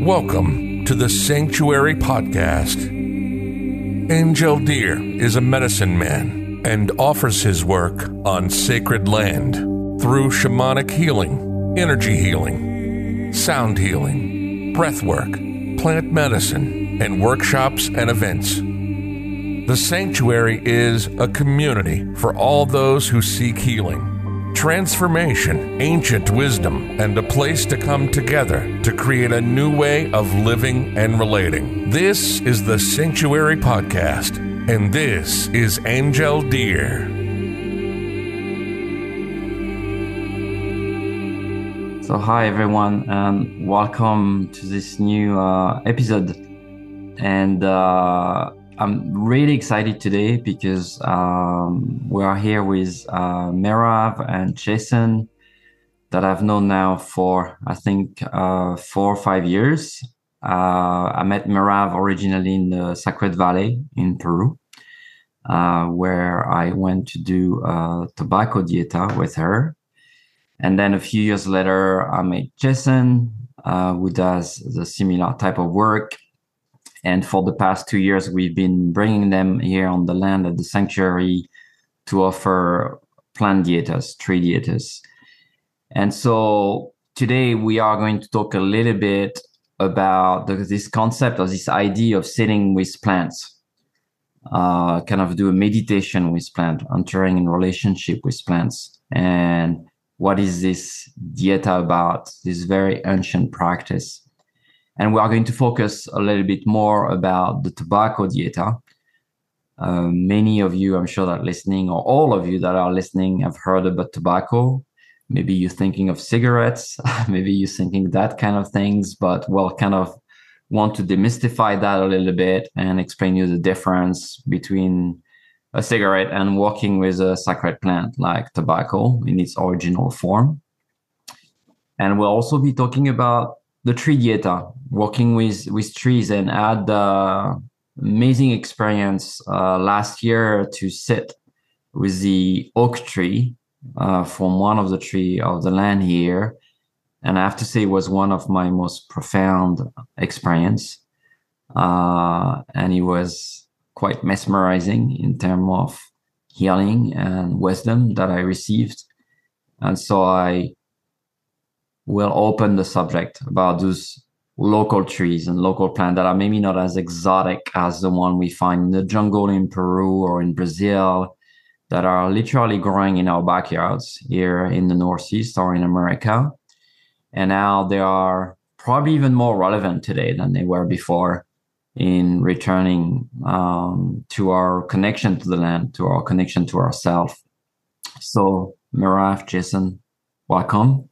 Welcome to the Sanctuary Podcast. Angel Deer is a medicine man and offers his work on sacred land through shamanic healing, energy healing, sound healing, breath work, plant medicine, and workshops and events. The Sanctuary is a community for all those who seek healing transformation, ancient wisdom, and a place to come together to create a new way of living and relating. This is the Sanctuary Podcast, and this is Angel Deer. So, hi everyone, and welcome to this new uh, episode. And uh, I'm really excited today because um, we are here with uh, Merav and Jason that I've known now for, I think, uh, four or five years. Uh, I met Merav originally in the Sacred Valley in Peru, uh, where I went to do a tobacco dieta with her. And then a few years later, I met Jason, uh, who does the similar type of work and for the past two years, we've been bringing them here on the land at the sanctuary to offer plant dietas, tree dietas. And so today we are going to talk a little bit about the, this concept or this idea of sitting with plants, uh, kind of do a meditation with plant, entering in relationship with plants. And what is this dieta about? This very ancient practice. And we are going to focus a little bit more about the tobacco dieta. Uh, many of you, I'm sure that listening, or all of you that are listening, have heard about tobacco. Maybe you're thinking of cigarettes, maybe you're thinking that kind of things, but we'll kind of want to demystify that a little bit and explain you the difference between a cigarette and working with a sacred plant like tobacco in its original form. And we'll also be talking about the tree dieta, working with with trees, and I had the amazing experience uh, last year to sit with the oak tree uh, from one of the tree of the land here, and I have to say it was one of my most profound experience, uh, and it was quite mesmerizing in terms of healing and wisdom that I received, and so I will open the subject about those local trees and local plants that are maybe not as exotic as the one we find in the jungle in Peru or in Brazil that are literally growing in our backyards here in the Northeast or in America. And now they are probably even more relevant today than they were before in returning um, to our connection to the land, to our connection to ourselves. So, Merav, Jason, welcome.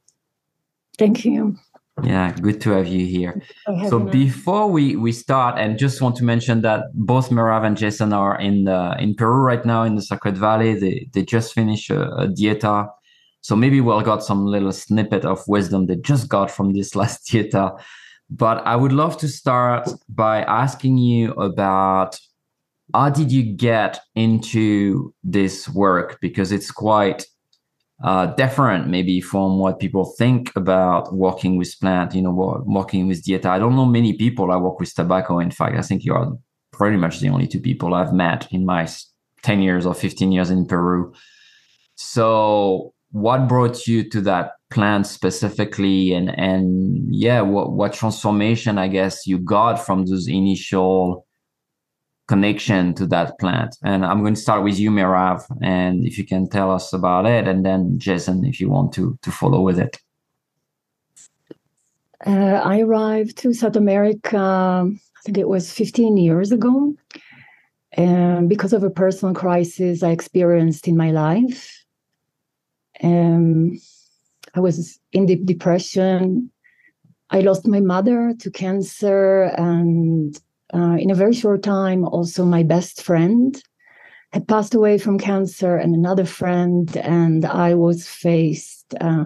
Thank you. Yeah, good to have you here. So before we we start, and just want to mention that both Merav and Jason are in the in Peru right now in the Sacred Valley. They they just finished a, a dieta, so maybe we'll got some little snippet of wisdom they just got from this last dieta. But I would love to start by asking you about how did you get into this work because it's quite uh, different maybe from what people think about working with plant, you know, working with dieta. I don't know many people i work with tobacco. In fact, I think you are pretty much the only two people I've met in my 10 years or 15 years in Peru. So what brought you to that plant specifically and and yeah what what transformation i guess you got from those initial connection to that plant. And I'm going to start with you, Merav, and if you can tell us about it, and then Jason, if you want to to follow with it. Uh, I arrived to South America, I think it was 15 years ago, and because of a personal crisis I experienced in my life. Um, I was in deep depression. I lost my mother to cancer, and uh, in a very short time, also my best friend had passed away from cancer, and another friend, and I was faced uh,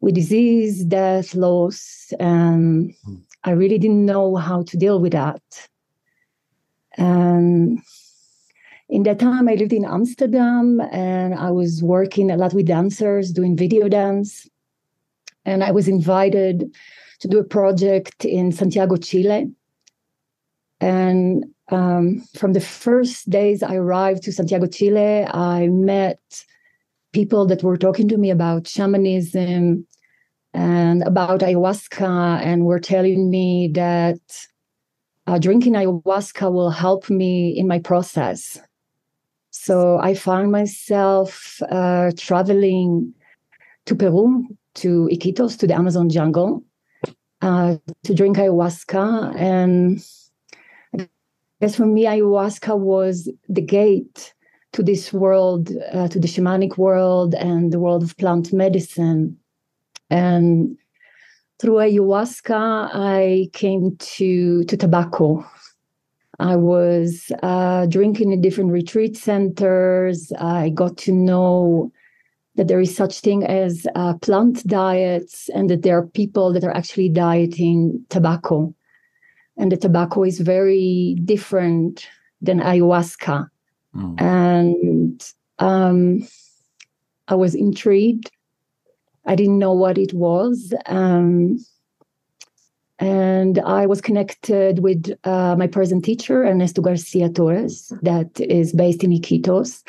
with disease, death, loss, and hmm. I really didn't know how to deal with that. And in that time, I lived in Amsterdam, and I was working a lot with dancers, doing video dance, and I was invited to do a project in Santiago, Chile. And um, from the first days I arrived to Santiago, Chile, I met people that were talking to me about shamanism and about ayahuasca, and were telling me that uh, drinking ayahuasca will help me in my process. So I found myself uh, traveling to Peru, to Iquitos, to the Amazon jungle, uh, to drink ayahuasca. And guess for me, ayahuasca was the gate to this world, uh, to the shamanic world and the world of plant medicine. And through ayahuasca, I came to, to tobacco. I was uh, drinking in different retreat centers. I got to know that there is such thing as uh, plant diets and that there are people that are actually dieting tobacco and the tobacco is very different than ayahuasca mm. and um, i was intrigued i didn't know what it was um, and i was connected with uh, my present teacher ernesto garcia torres that is based in iquitos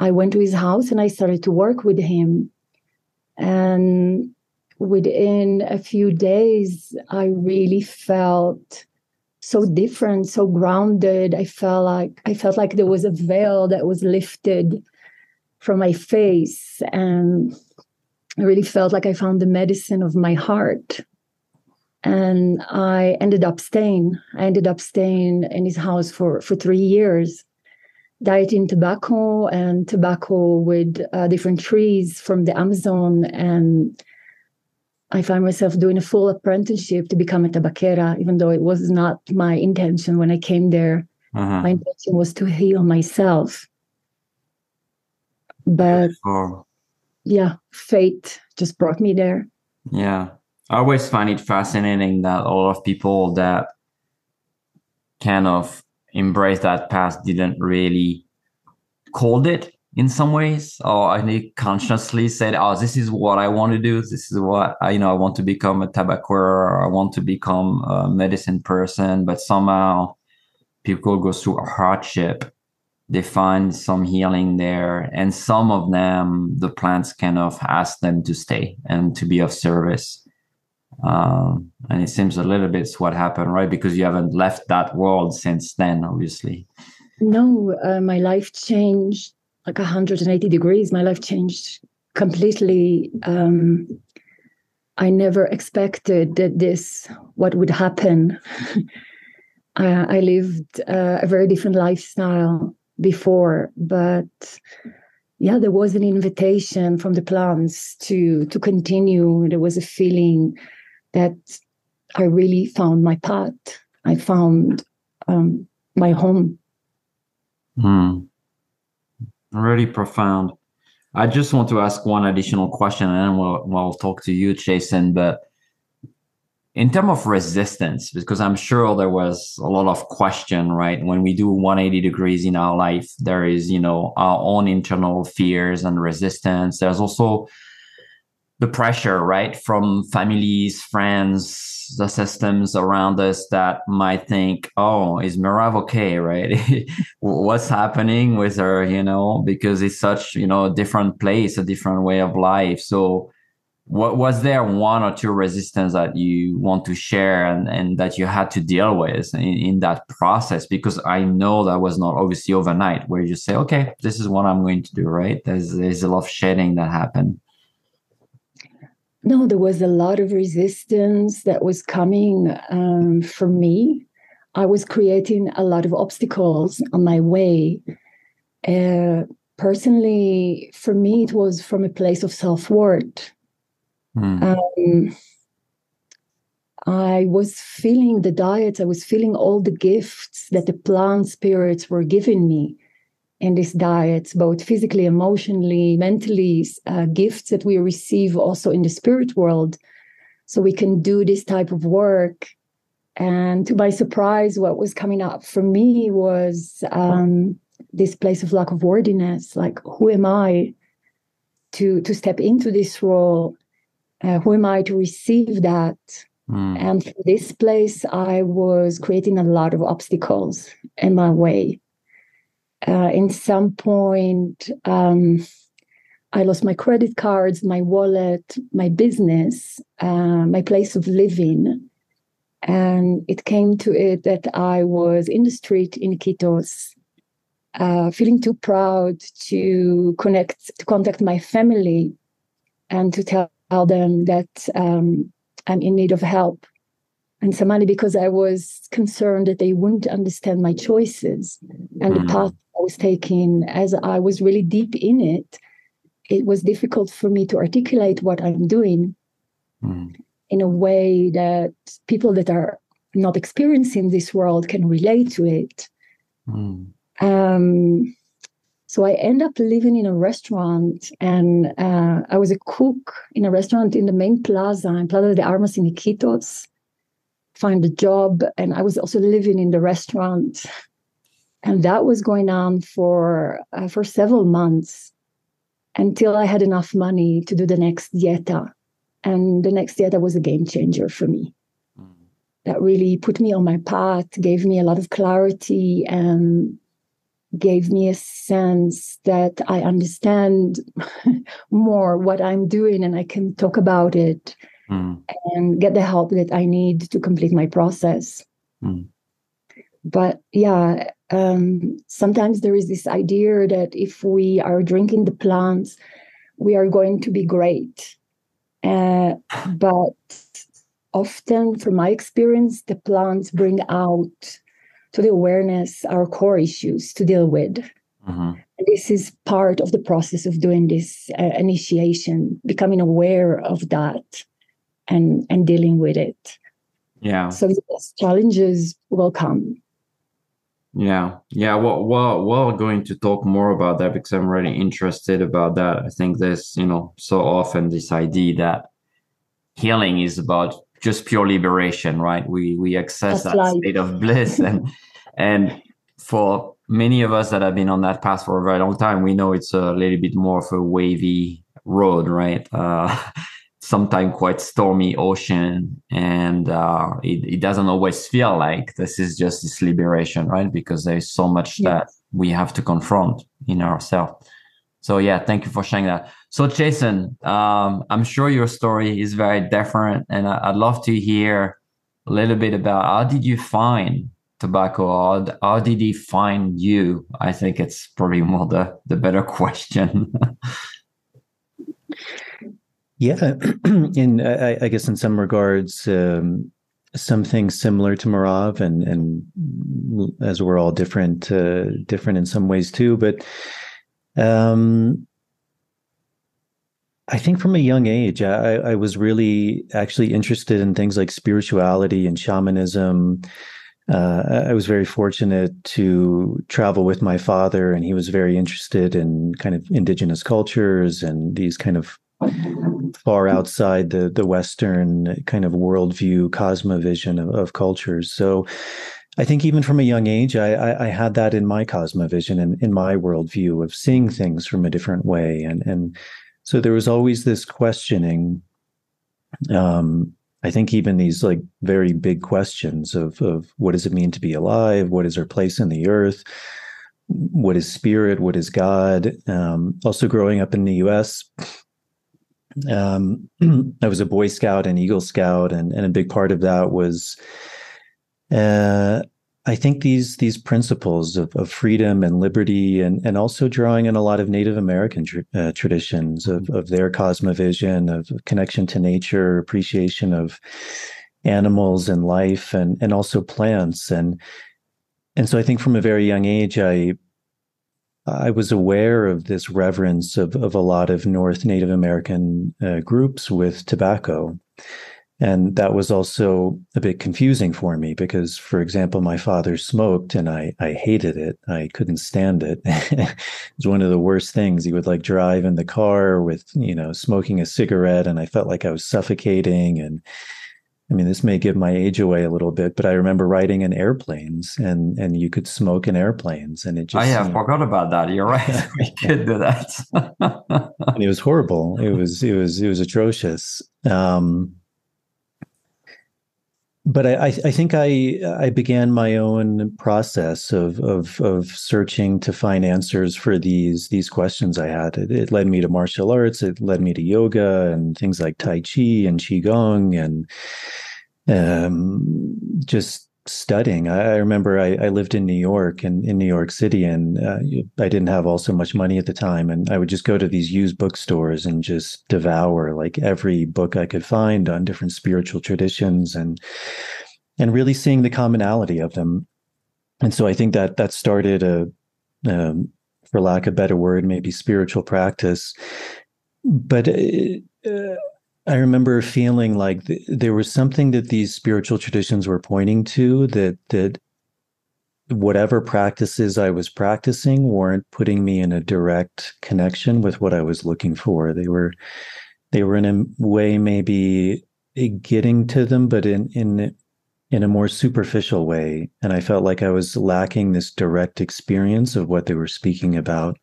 I went to his house and I started to work with him. And within a few days, I really felt so different, so grounded. I felt like I felt like there was a veil that was lifted from my face. And I really felt like I found the medicine of my heart. And I ended up staying. I ended up staying in his house for, for three years dieting tobacco and tobacco with uh, different trees from the Amazon. And I find myself doing a full apprenticeship to become a tabaquera, even though it was not my intention when I came there. Uh-huh. My intention was to heal myself. But yeah, fate just brought me there. Yeah. I always find it fascinating that a lot of people that kind of embrace that path didn't really called it in some ways or I consciously said oh this is what i want to do this is what i you know i want to become a tabaquer i want to become a medicine person but somehow people go through a hardship they find some healing there and some of them the plants kind of ask them to stay and to be of service um, and it seems a little bit what happened, right? Because you haven't left that world since then, obviously. No, uh, my life changed like 180 degrees. My life changed completely. Um, I never expected that this what would happen. I, I, lived uh, a very different lifestyle before, but yeah, there was an invitation from the plants to to continue. There was a feeling that I really found my path. I found um, my home. Hmm. Really profound. I just want to ask one additional question, and then we'll we'll talk to you, Jason. But in terms of resistance, because I'm sure there was a lot of question, right? When we do 180 degrees in our life, there is, you know, our own internal fears and resistance. There's also the pressure, right, from families, friends, the systems around us that might think, "Oh, is Merav okay?" Right? What's happening with her? You know, because it's such you know a different place, a different way of life. So, what was there one or two resistance that you want to share and, and that you had to deal with in, in that process? Because I know that was not obviously overnight, where you say, "Okay, this is what I'm going to do." Right? There's there's a lot of shedding that happened no, there was a lot of resistance that was coming um, from me. I was creating a lot of obstacles on my way. Uh, personally, for me, it was from a place of self worth. Mm. Um, I was feeling the diets, I was feeling all the gifts that the plant spirits were giving me in these diets, both physically, emotionally, mentally, uh, gifts that we receive also in the spirit world. So we can do this type of work. And to my surprise, what was coming up for me was um, this place of lack of worthiness. Like, who am I to to step into this role? Uh, who am I to receive that? Mm. And this place, I was creating a lot of obstacles in my way. Uh, in some point, um, I lost my credit cards, my wallet, my business, uh, my place of living. And it came to it that I was in the street in Iquitos, uh, feeling too proud to connect, to contact my family and to tell them that um, I'm in need of help. And Samali, because I was concerned that they wouldn't understand my choices and mm-hmm. the path I was taking as I was really deep in it, it was difficult for me to articulate what I'm doing mm. in a way that people that are not experiencing this world can relate to it. Mm. Um, so I end up living in a restaurant, and uh, I was a cook in a restaurant in the main plaza in Plaza de Armas in Iquitos. Find a job, and I was also living in the restaurant, and that was going on for uh, for several months until I had enough money to do the next dieta, and the next dieta was a game changer for me. Mm. That really put me on my path, gave me a lot of clarity, and gave me a sense that I understand more what I'm doing and I can talk about it mm. and get the help that I need to complete my process. Mm. But yeah, um, sometimes there is this idea that if we are drinking the plants, we are going to be great. Uh, but often, from my experience, the plants bring out to the awareness our core issues to deal with. Mm-hmm. This is part of the process of doing this uh, initiation, becoming aware of that and and dealing with it. Yeah. So yes, challenges will come. Yeah, yeah. Well, well, we're going to talk more about that because I'm really interested about that. I think there's, you know, so often this idea that healing is about just pure liberation, right? We we access That's that life. state of bliss, and and for many of us that have been on that path for a very long time, we know it's a little bit more of a wavy road, right? Uh, sometimes quite stormy ocean, and uh, it, it doesn't always feel like this is just this liberation, right? Because there's so much yes. that we have to confront in ourselves. So yeah, thank you for sharing that. So Jason, um, I'm sure your story is very different, and I'd love to hear a little bit about how did you find tobacco? How, how did he find you? I think it's probably more the the better question. Yeah, in I, I, guess in some regards, um, something similar to Merav, and and as we're all different, uh, different in some ways too, but um, I think from a young age, I, I, was really actually interested in things like spirituality and shamanism. Uh, I was very fortunate to travel with my father, and he was very interested in kind of indigenous cultures and these kind of far outside the the Western kind of worldview, cosmovision of, of cultures. So I think even from a young age, I, I, I had that in my cosmovision and in my worldview of seeing things from a different way, and and so there was always this questioning. Um, I think even these like very big questions of of what does it mean to be alive? What is our place in the earth? What is spirit? What is God? Um, also, growing up in the U.S., um, I was a Boy Scout and Eagle Scout, and and a big part of that was uh, I think these these principles of, of freedom and liberty, and and also drawing in a lot of Native American tr- uh, traditions of of their cosmovision, of connection to nature, appreciation of animals and life, and and also plants, and and so I think from a very young age, I I was aware of this reverence of of a lot of North Native American uh, groups with tobacco and that was also a bit confusing for me because, for example, my father smoked and I, I hated it. I couldn't stand it. it was one of the worst things. He would like drive in the car with, you know, smoking a cigarette and I felt like I was suffocating. And I mean, this may give my age away a little bit, but I remember riding in airplanes and, and you could smoke in airplanes and it just. I have you know, forgot about that. You're right. we could do that. and it was horrible. It was, it was, it was atrocious. Um, but I, I think I I began my own process of of of searching to find answers for these these questions I had. It, it, led me to martial arts. It led me to yoga and things like Tai Chi and Qigong and um, just studying. I, I remember I, I, lived in New York and in New York City, and uh, I didn't have all so much money at the time, and I would just go to these used bookstores and just devour like every book I could find on different spiritual traditions and and really seeing the commonality of them. And so I think that that started a, um, for lack of a better word, maybe spiritual practice. But uh, I remember feeling like th- there was something that these spiritual traditions were pointing to that that whatever practices I was practicing weren't putting me in a direct connection with what I was looking for. They were they were in a way maybe getting to them, but in in in a more superficial way. And I felt like I was lacking this direct experience of what they were speaking about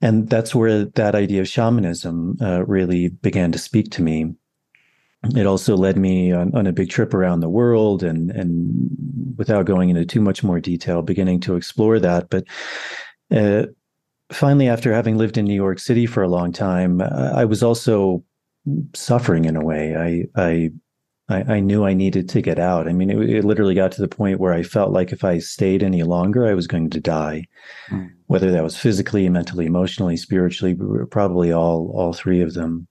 and that's where that idea of shamanism uh, really began to speak to me. It also led me on, on a big trip around the world, and and without going into too much more detail, beginning to explore that. But uh, finally, after having lived in New York City for a long time, I was also suffering in a way. I I I, I, knew I needed to get out. I mean, it, it, literally got to the point where I felt like if I stayed any longer, I was going to die. Mm. Whether that was physically, mentally, emotionally, spiritually, probably all all three of them.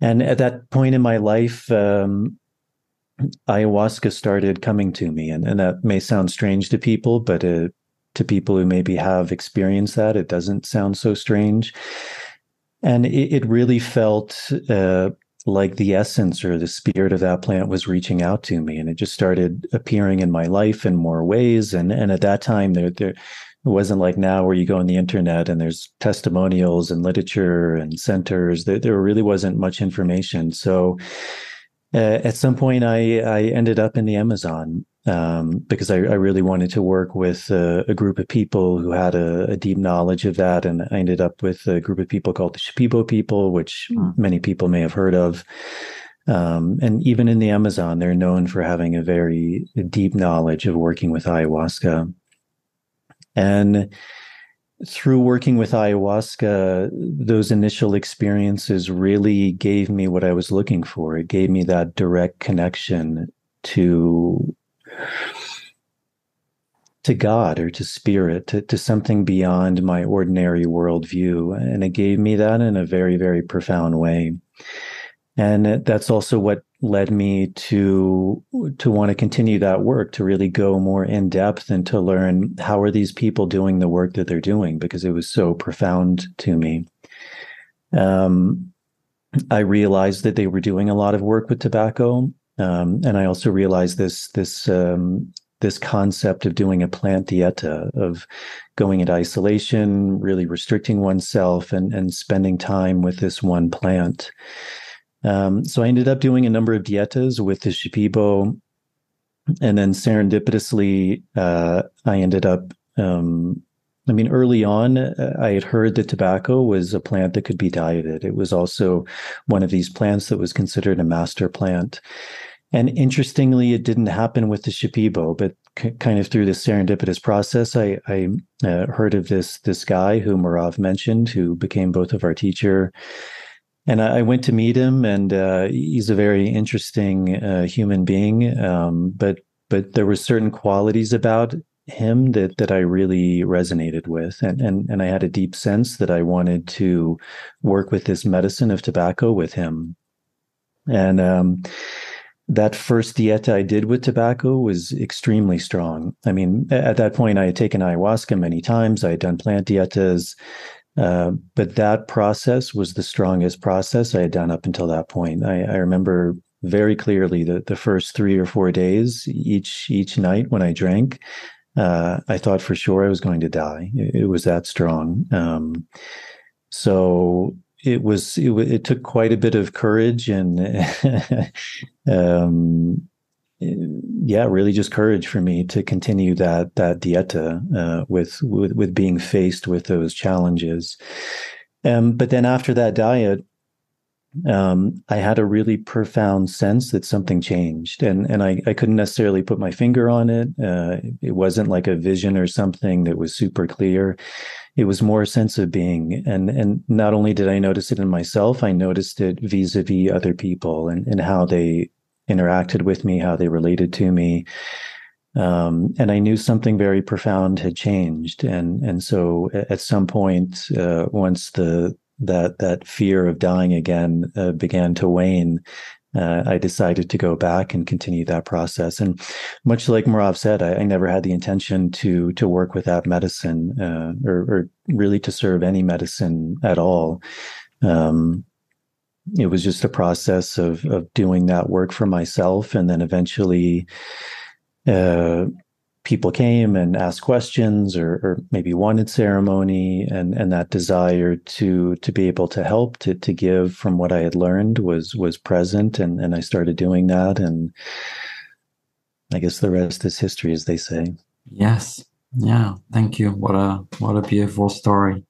And at that point in my life, um, ayahuasca started coming to me, and, and that may sound strange to people, but uh, to people who maybe have experienced that, it doesn't sound so strange. And it, it really felt uh, like the essence or the spirit of that plant was reaching out to me and it just started appearing in my life in more ways and and at that time there there it wasn't like now where you go on the internet and there's testimonials and literature and centers. There, there really wasn't much information. So uh, at some point i i ended up in the amazon um, because I, I, really wanted to work with a, a group of people who had a, a, deep knowledge of that. And I ended up with a group of people called the Shipibo people, which mm. many people may have heard of. Um, and even in the Amazon, they're known for having a very deep knowledge of working with ayahuasca. And through working with ayahuasca, those initial experiences really gave me what I was looking for. It gave me that direct connection to to God or to spirit, to, to something beyond my ordinary worldview. And it gave me that in a very, very profound way. And that's also what led me to to want to continue that work to really go more in depth and to learn how are these people doing the work that they're doing because it was so profound to me um, i realized that they were doing a lot of work with tobacco um, and I also realized this this um, this concept of doing a plant dieta of going into isolation, really restricting oneself, and and spending time with this one plant. Um, so I ended up doing a number of dietas with the Shipibo, and then serendipitously, uh, I ended up. Um, I mean, early on, uh, I had heard that tobacco was a plant that could be dieted. It was also one of these plants that was considered a master plant. And interestingly, it didn't happen with the Shipibo, but c- kind of through this serendipitous process, I, I uh, heard of this this guy who Merav mentioned, who became both of our teacher. And I, went to meet him, and uh, he's a very interesting uh, human being. Um, but but there were certain qualities about him that that I really resonated with, and and and I had a deep sense that I wanted to work with this medicine of tobacco with him. And um, that first dieta I did with tobacco was extremely strong. I mean, at that point, I had taken ayahuasca many times. I had done plant dietas, uh, but that process was the strongest process I had done up until that point. I, I remember very clearly that the first three or four days, each each night when I drank, uh, I thought for sure I was going to die. It, it was that strong. Um, so it was it, it, took quite a bit of courage and um, yeah really just courage for me to continue that that dieta uh, with, with with being faced with those challenges um, but then after that diet um, I had a really profound sense that something changed, and and I, I couldn't necessarily put my finger on it. Uh, it wasn't like a vision or something that was super clear. It was more a sense of being, and and not only did I notice it in myself, I noticed it vis-a-vis other people and and how they interacted with me, how they related to me. Um, and I knew something very profound had changed, and and so at some point, uh, once the that that fear of dying again uh, began to wane, uh, I decided to go back and continue that process. And much like Merav said, I, I never had the intention to to work with that medicine uh, or, or, really to serve any medicine at all. Um, it was just a process of of doing that work for myself, and then eventually. Uh, people came and asked questions or, or maybe wanted ceremony and and that desire to to be able to help to to give from what I had learned was was present and and I started doing that and I guess the rest is history as they say. Yes. Yeah. Thank you. What a what a beautiful story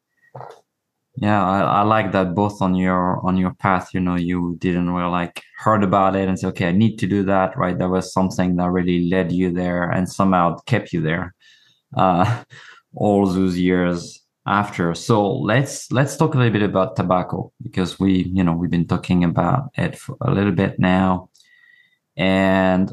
yeah I, I, like that both on your on your path you know you didn't really like heard about it and say okay i need to do that right? That was something that really led you there and somehow kept you there uh all those years after. So let's let's talk a little bit about tobacco because we you know we've been talking about it for a little bit now. And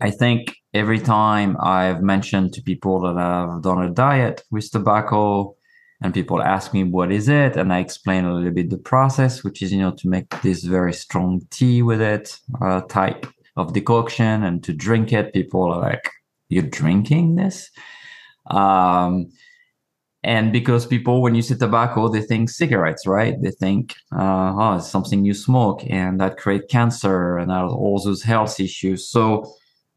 i think every time i've mentioned to people that i've done a diet with tobacco and people ask me what is it? And i explain a little bit the process which is you know to make this very strong tea with it uh, type of decoction and to drink it. People are like you're drinking this? Um, and because people when you say tobacco they think cigarettes right? They think uh, oh it's something you smoke and that create cancer and all those health issues. So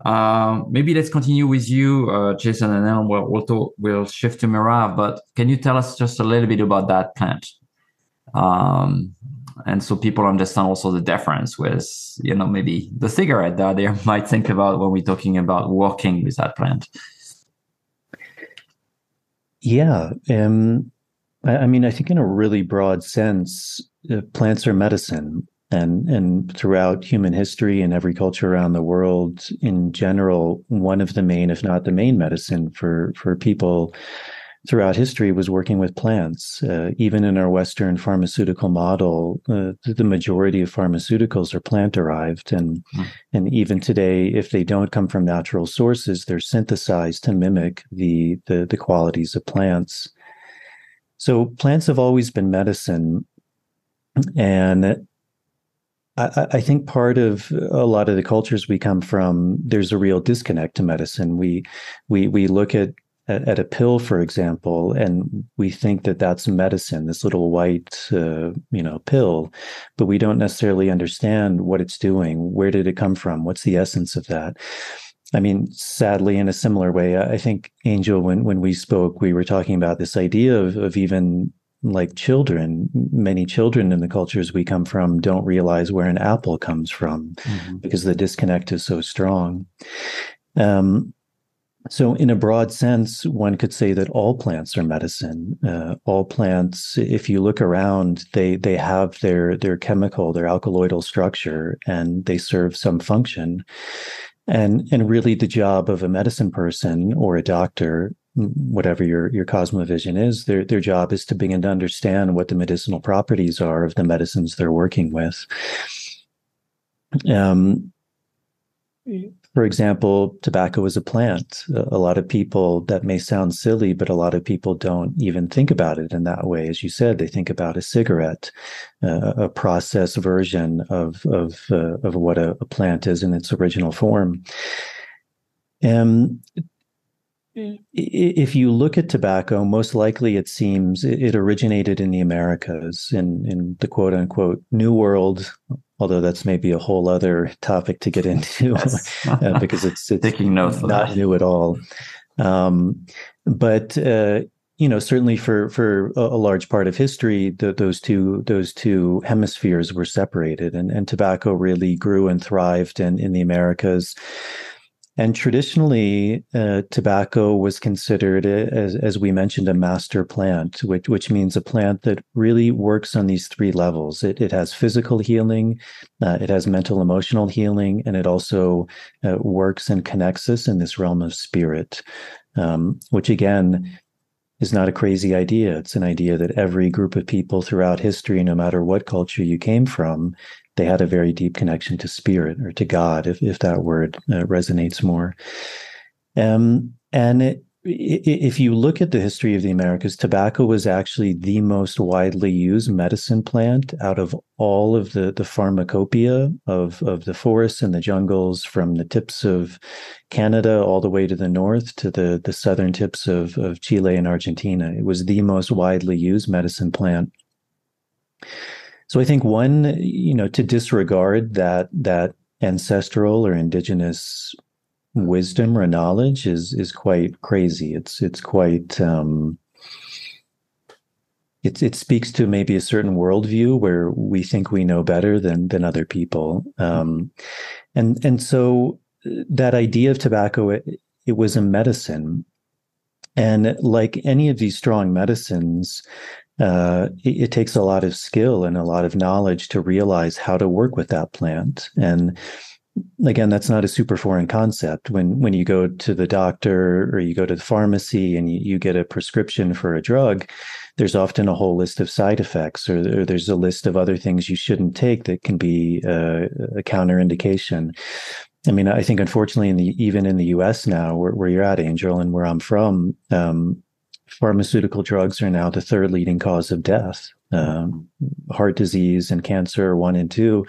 um, maybe let's continue with you, uh, Jason, and then we'll we'll, talk, we'll shift to Merav. But can you tell us just a little bit about that plant? Um, and so people understand also the difference with, you know, maybe the cigarette that they might think about when we're talking about working with that plant. Yeah. Um, I, I mean, I think in a really broad sense, uh, plants are medicine and and throughout human history and every culture around the world in general one of the main if not the main medicine for for people throughout history was working with plants uh, even in our western pharmaceutical model uh, the majority of pharmaceuticals are plant derived and mm. and even today if they don't come from natural sources they're synthesized to mimic the the, the qualities of plants so plants have always been medicine and I, I, think part of a lot of the cultures we come from, there's a real disconnect to medicine. We we we look at at, a pill, for example, and we think that that's medicine, this little white, uh, you know, pill, but we don't necessarily understand what it's doing. Where did it come from? What's the essence of that? I mean, sadly, in a similar way, I think Angel, when when we spoke, we were talking about this idea of of even like children, many children in the cultures we come from don't realize where an apple comes from mm-hmm. because the disconnect is so strong. Um, so, in a broad sense, one could say that all plants are medicine. Uh, all plants, if you look around, they they have their their chemical, their alkaloidal structure, and they serve some function. And and really, the job of a medicine person or a doctor whatever your your cosmovision is, their their job is to begin to understand what the medicinal properties are of the medicines they're working with. Um, for example, tobacco is a plant. A lot of people that may sound silly, but a lot of people don't even think about it in that way. As you said, they think about a cigarette, uh, a process version of of uh, of what a, a, plant is in its original form. And if you look at tobacco, most likely it seems it originated in the Americas, in, in the quote unquote New World, although that's maybe a whole other topic to get into uh, because it's, it's taking notes not new at all. Um, but uh, you know, certainly for for a, a large part of history, the, those two those two hemispheres were separated, and, and tobacco really grew and thrived in, in the Americas and traditionally, uh, tobacco was considered, as, as we mentioned, a master plant, which, which means a plant that really works on these three levels. It, it has physical healing, uh, it has mental emotional healing, and it also uh, works and connects us in this realm of spirit, um, which again is not a crazy idea. It's an idea that every group of people throughout history, no matter what culture you came from, they had a very deep connection to spirit or to God, if, if that word uh, resonates more. Um, and it, if you look at the history of the Americas, tobacco was actually the most widely used medicine plant out of all of the, the pharmacopoeia of, of the forests and the jungles from the tips of Canada all the way to the north to the, the southern tips of, of Chile and Argentina. It was the most widely used medicine plant. So I think one, you know, to disregard that that ancestral or indigenous wisdom or knowledge is is quite crazy. It's it's quite um, it it speaks to maybe a certain worldview where we think we know better than than other people, um, and and so uh, that idea of tobacco it, it was a medicine, and like any of these strong medicines, uh, it, it, takes a lot of skill and a lot of knowledge to realize how to work with that plant. And again, that's not a super foreign concept. When when you go to the doctor or you go to the pharmacy and you, you get a prescription for a drug, there's often a whole list of side effects, or, or there's a list of other things you shouldn't take that can be uh, a counterindication. I mean, I think unfortunately, in the even in the U.S. now, where, where you're at, Angel, and where I'm from, um, pharmaceutical drugs are now the third leading cause of death. Um, heart disease and cancer, one and two.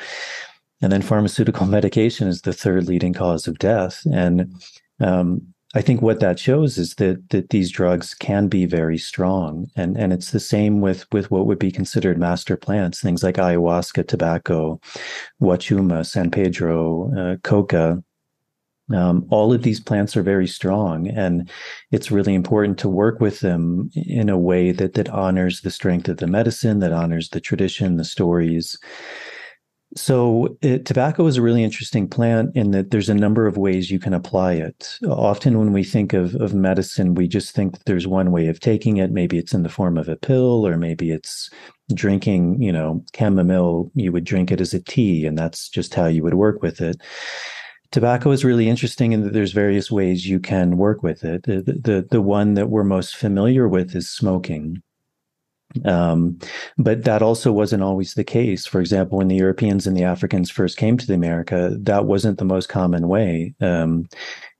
And then pharmaceutical medication is the third leading cause of death. And um, I think what that shows is that that these drugs can be very strong, and and it's the same with with what would be considered master plants, things like ayahuasca, tobacco, huachuma, San Pedro, uh, coca, um, all of these plants are very strong, and it's really important to work with them in a way that that honors the strength of the medicine, that honors the tradition, the stories. So, it, tobacco is a really interesting plant in that there's a number of ways you can apply it. Often, when we think of, of medicine, we just think there's one way of taking it. Maybe it's in the form of a pill, or maybe it's drinking, you know, chamomile. You would drink it as a tea, and that's just how you would work with it tobacco is really interesting in that there's various ways you can work with it. The, the, the one that we're most familiar with is smoking. Um, but that also wasn't always the case. For example, when the Europeans and the Africans first came to the America, that wasn't the most common way. Um,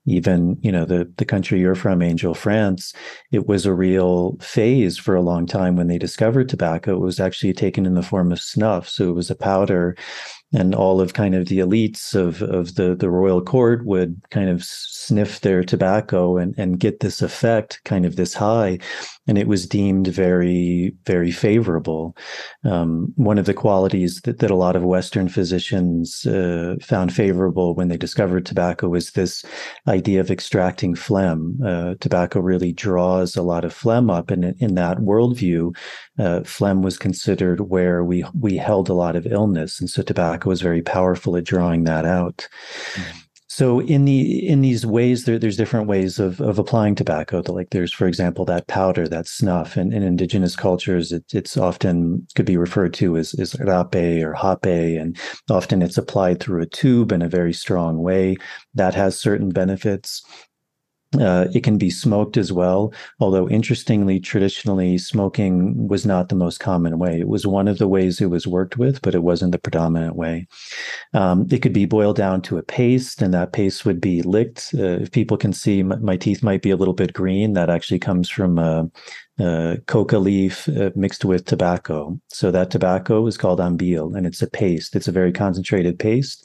even you know the the country you're from angel france it was a real phase for a long time when they discovered tobacco it was actually taken in the form of snuff so it was a powder and all of kind of the elites of of the the royal court would kind of sniff their tobacco and and get this effect, kind of this high, and it was deemed very very favorable. Um, one of the qualities that that a lot of Western physicians uh, found favorable when they discovered tobacco was this idea of extracting phlegm. Uh, tobacco really draws a lot of phlegm up, and in that worldview, uh, phlegm was considered where we we held a lot of illness, and so tobacco was very powerful at drawing that out. Mm-hmm. So in the in these ways, there, there's different ways of of applying tobacco. Like there's, for example, that powder, that snuff. And in indigenous cultures, it, it's often could be referred to as, as rape or hape, and often it's applied through a tube in a very strong way. That has certain benefits. Uh, it can be smoked as well, although interestingly, traditionally, smoking was not the most common way. It was one of the ways it was worked with, but it wasn't the predominant way. Um, it could be boiled down to a paste, and that paste would be licked. Uh, if people can see, my, my, teeth might be a little bit green. That actually comes from uh, uh, coca leaf uh, mixed with tobacco. So that tobacco is called ambil, and it's a paste. It's a very concentrated paste,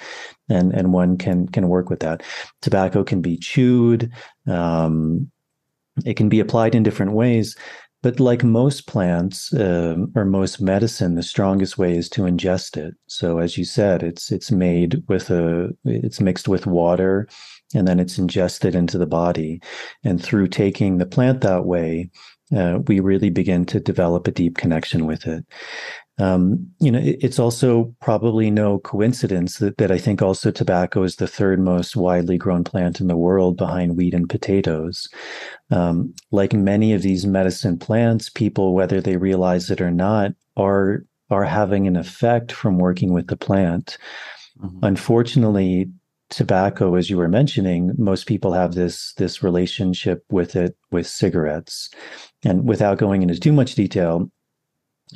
and and one can can work with that. Tobacco can be chewed. Um, it can be applied in different ways. But like most plants um, or most medicine, the strongest way is to ingest it. So as you said, it's it's made with a it's mixed with water, and then it's ingested into the body. And through taking the plant that way, uh, we really begin to develop a deep connection with it. Um, you know, it, it's also probably no coincidence that, that I think also tobacco is the third most widely grown plant in the world behind wheat and potatoes. Um, like many of these medicine plants, people, whether they realize it or not, are are having an effect from working with the plant. Mm-hmm. Unfortunately, tobacco, as you were mentioning, most people have this this relationship with it with cigarettes. And without going into too much detail,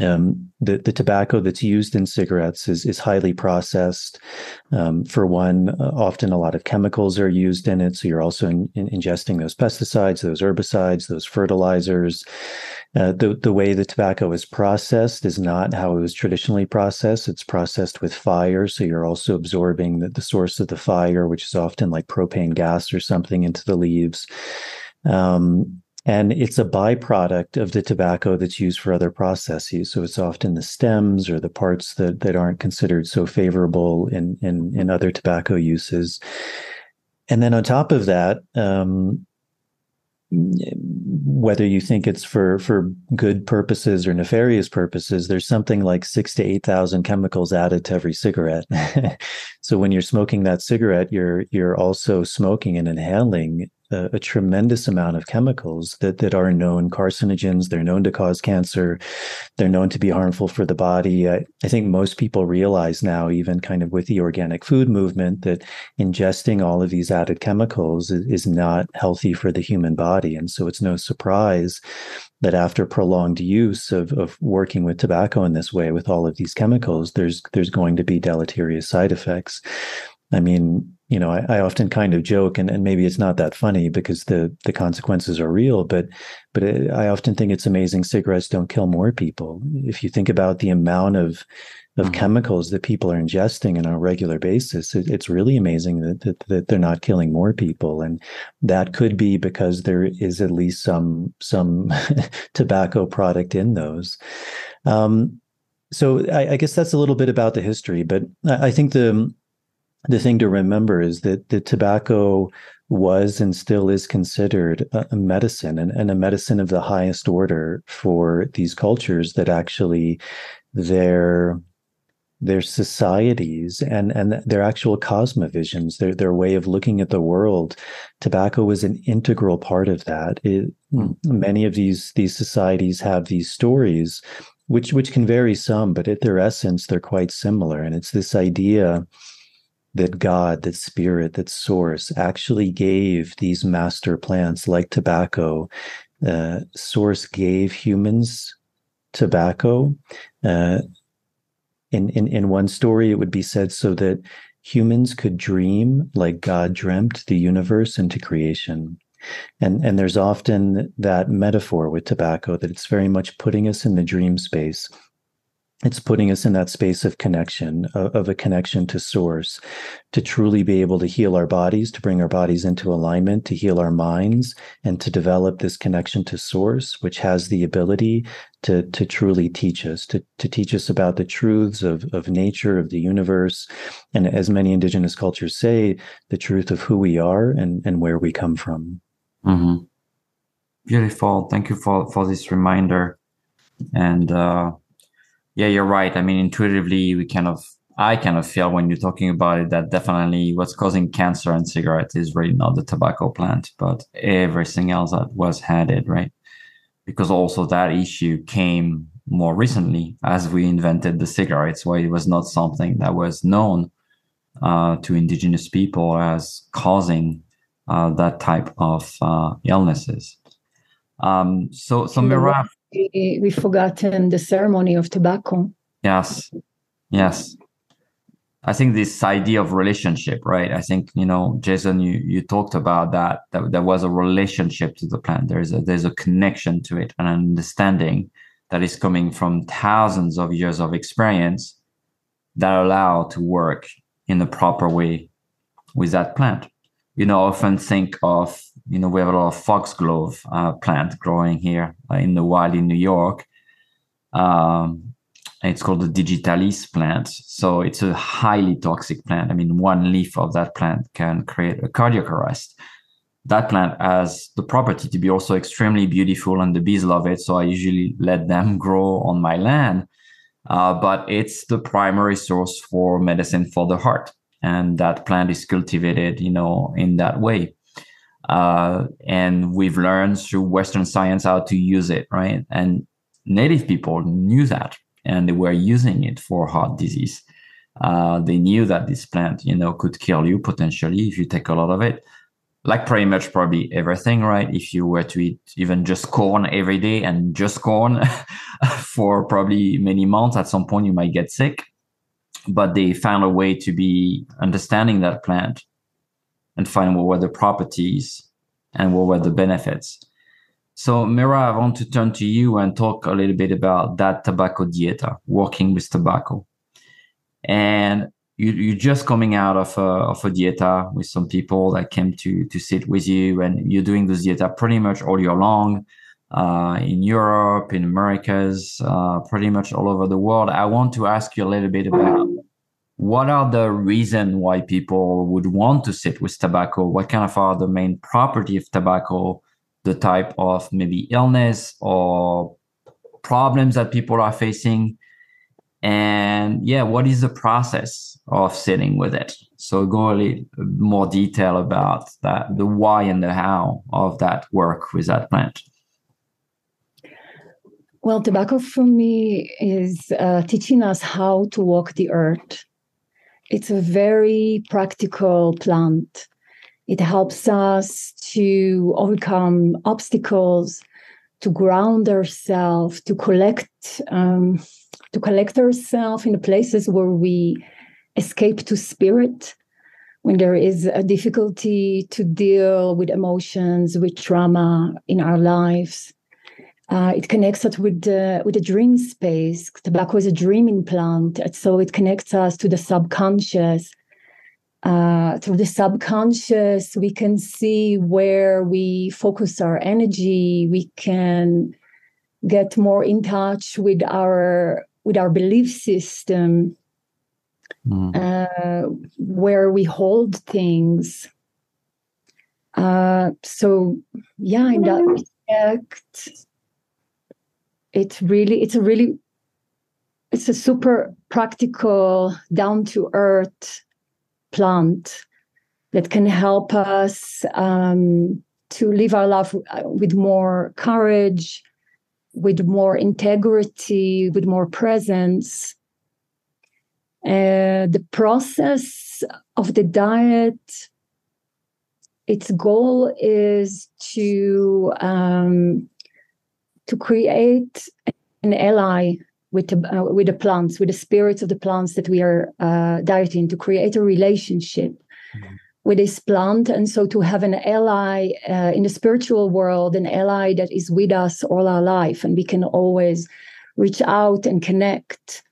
um, the, the tobacco that's used in cigarettes is, is highly processed. Um, for one, uh, often a lot of chemicals are used in it. So you're also in, in ingesting those pesticides, those herbicides, those fertilizers. Uh, the, the way the tobacco is processed is not how it was traditionally processed. It's processed with fire. So you're also absorbing the, the source of the fire, which is often like propane gas or something into the leaves. Um, and it's a byproduct of the tobacco that's used for other processes. So it's often the stems or the parts that, that aren't considered so favorable in, in, in other tobacco uses. And then on top of that, um, whether you think it's for for good purposes or nefarious purposes, there's something like six to eight thousand chemicals added to every cigarette. so when you're smoking that cigarette, you're you're also smoking and inhaling a, a, tremendous amount of chemicals that that are known carcinogens. They're known to cause cancer. They're known to be harmful for the body. I, I think most people realize now, even kind of with the organic food movement, that ingesting all of these added chemicals is, is not healthy for the human body. And so it's no surprise that after prolonged use of, of working with tobacco in this way with all of these chemicals, there's there's going to be deleterious side effects. I mean, you know, I, I, often kind of joke, and, and maybe it's not that funny because the the consequences are real. But but it, I often think it's amazing cigarettes don't kill more people. If you think about the amount of of mm-hmm. chemicals that people are ingesting on a regular basis, it, it's really amazing that, that that they're not killing more people. And that could be because there is at least some some tobacco product in those. Um, so I, I guess that's a little bit about the history, but I, I think the the thing to remember is that the tobacco was and still is considered a, medicine and, and, a medicine of the highest order for these cultures that actually their their societies and and their actual cosmovisions their their way of looking at the world tobacco is an integral part of that it, mm. many of these these societies have these stories which which can vary some but at their essence they're quite similar and it's this idea that God, that spirit, that source actually gave these master plants like tobacco. Uh, source gave humans tobacco. Uh, in, in, in one story, it would be said so that humans could dream like God dreamt the universe into creation. And, and there's often that metaphor with tobacco that it's very much putting us in the dream space it's putting us in that space of connection of, a connection to source to truly be able to heal our bodies to bring our bodies into alignment to heal our minds and to develop this connection to source which has the ability to to truly teach us to, to teach us about the truths of, of nature of the universe. And as many indigenous cultures say the truth of who we are and and where we come from. Mm-hmm. beautiful. Thank you for for this reminder. And uh yeah, you're right. I mean, intuitively, we kind of, I kind of feel when you're talking about it that definitely what's causing cancer in cigarettes is really not the tobacco plant, but everything else that was added, right? Because also that issue came more recently as we invented the cigarettes, where it was not something that was known uh, to indigenous people as causing uh, that type of uh, illnesses. Um, so, so Merav, we, we've forgotten the ceremony of tobacco. Yes, yes. I think this idea of relationship, right? I think you know, Jason, you you talked about that that there was a relationship to the plant. There's a there's a connection to it, an understanding that is coming from thousands of years of experience that allow to work in the proper way with that plant you know, often think of, you know, we have a lot of foxglove uh, plant growing here uh, in the wild in New York. Um, it's called the digitalis plant. So it's a highly toxic plant. I mean, one leaf of that plant can create a cardiac arrest. That plant has the property to be also extremely beautiful and the bees love it. So I usually let them grow on my land. uh, but it's the primary source for medicine for the heart. And that plant is cultivated, you know, in that way. Uh, and we've learned through Western science how to use it, right? And native people knew that and they were using it for heart disease. Uh, they knew that this plant, you know, could kill you potentially if you take a lot of it. Like pretty much probably everything, right? If you were to eat even just corn every day and just corn for probably many months, at some point you might get sick. But they found a way to be understanding that plant and find what were the properties and what were the benefits. So, Merav, I want to turn to you and talk a little bit about that tobacco dieta, uh, working with tobacco. And you, you're just coming out of a, of a dieta uh, with some people that came to, to sit with you, and you're doing this dieta pretty much all year long uh, in Europe, in Americas, uh, pretty much all over the world. I want to ask you a little bit about what are the reason why people would want to sit with tobacco? What kind of are the main property of tobacco? The type of maybe illness or problems that people are facing? And yeah what is the process of sitting with it? So go a little more detail about that the why and the how of that work with that plant well tobacco for me is uh, teaching us how to walk the earth it's a very practical plant. It helps us to overcome obstacles, to ground ourselves, to collect, um, to collect ourselves in the places where we escape to spirit, when there is a difficulty to deal with emotions, with trauma in our lives. Uh, it connects us with the with the dream space. Tobacco is a dreaming plant, so it connects us to the subconscious. Uh, through the subconscious, we can see where we focus our energy. We can get more in touch with our with our belief system, mm. uh, where we hold things. Uh, so, yeah, in that respect, it's really it's a really it's a super practical down to earth plant that can help us um, to live our life uh, with more courage with more integrity with more presence. Uh, the process of the diet its goal is to um, to create an ally with the, uh, with the plants, with the spirits of the plants that we are uh, dieting, to create a relationship mm-hmm. with this plant, and so to have an ally uh, in the spiritual world, an ally that is with us all our life, and we can always reach out and connect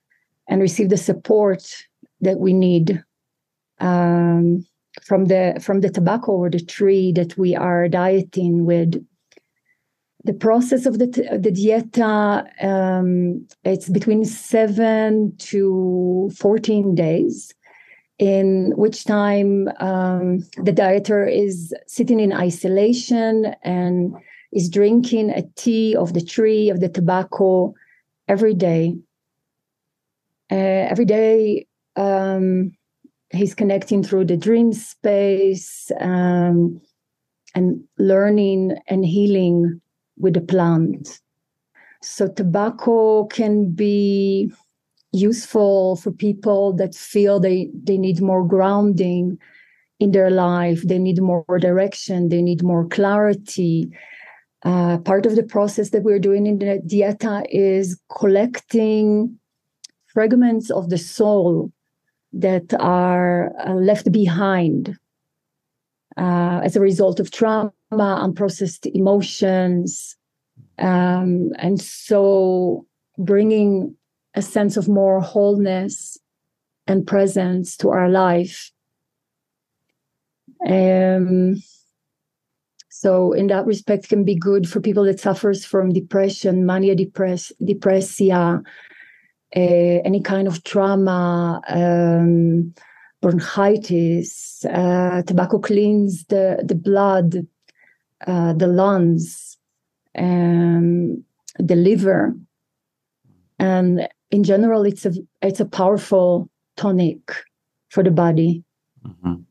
and receive the support that we need um, from the from the tobacco or the tree that we are dieting with the process of the, the dieta um, it's between 7 to 14 days in which time um, the dieter is sitting in isolation and is drinking a tea of the tree of the tobacco every day. Uh, every day um, he's connecting through the dream space um, and learning and healing with the plant. So tobacco can be useful for people that feel they, they need more grounding in their life, they need more direction, they need more clarity. Uh, part of the process that we're doing in the dieta is collecting fragments of the soul that are uh, left behind uh, as a result of trauma, unprocessed emotions. Um, and so bringing a sense of more wholeness and presence to our life. Um, so in that respect can be good for people that suffers from depression, mania depress, depressia, uh, any kind of trauma, um, bronchitis. Uh, tobacco cleans the, the blood, uh, the lungs, um, the liver. And in general, it's a it's a powerful tonic for the body. Mm-hmm.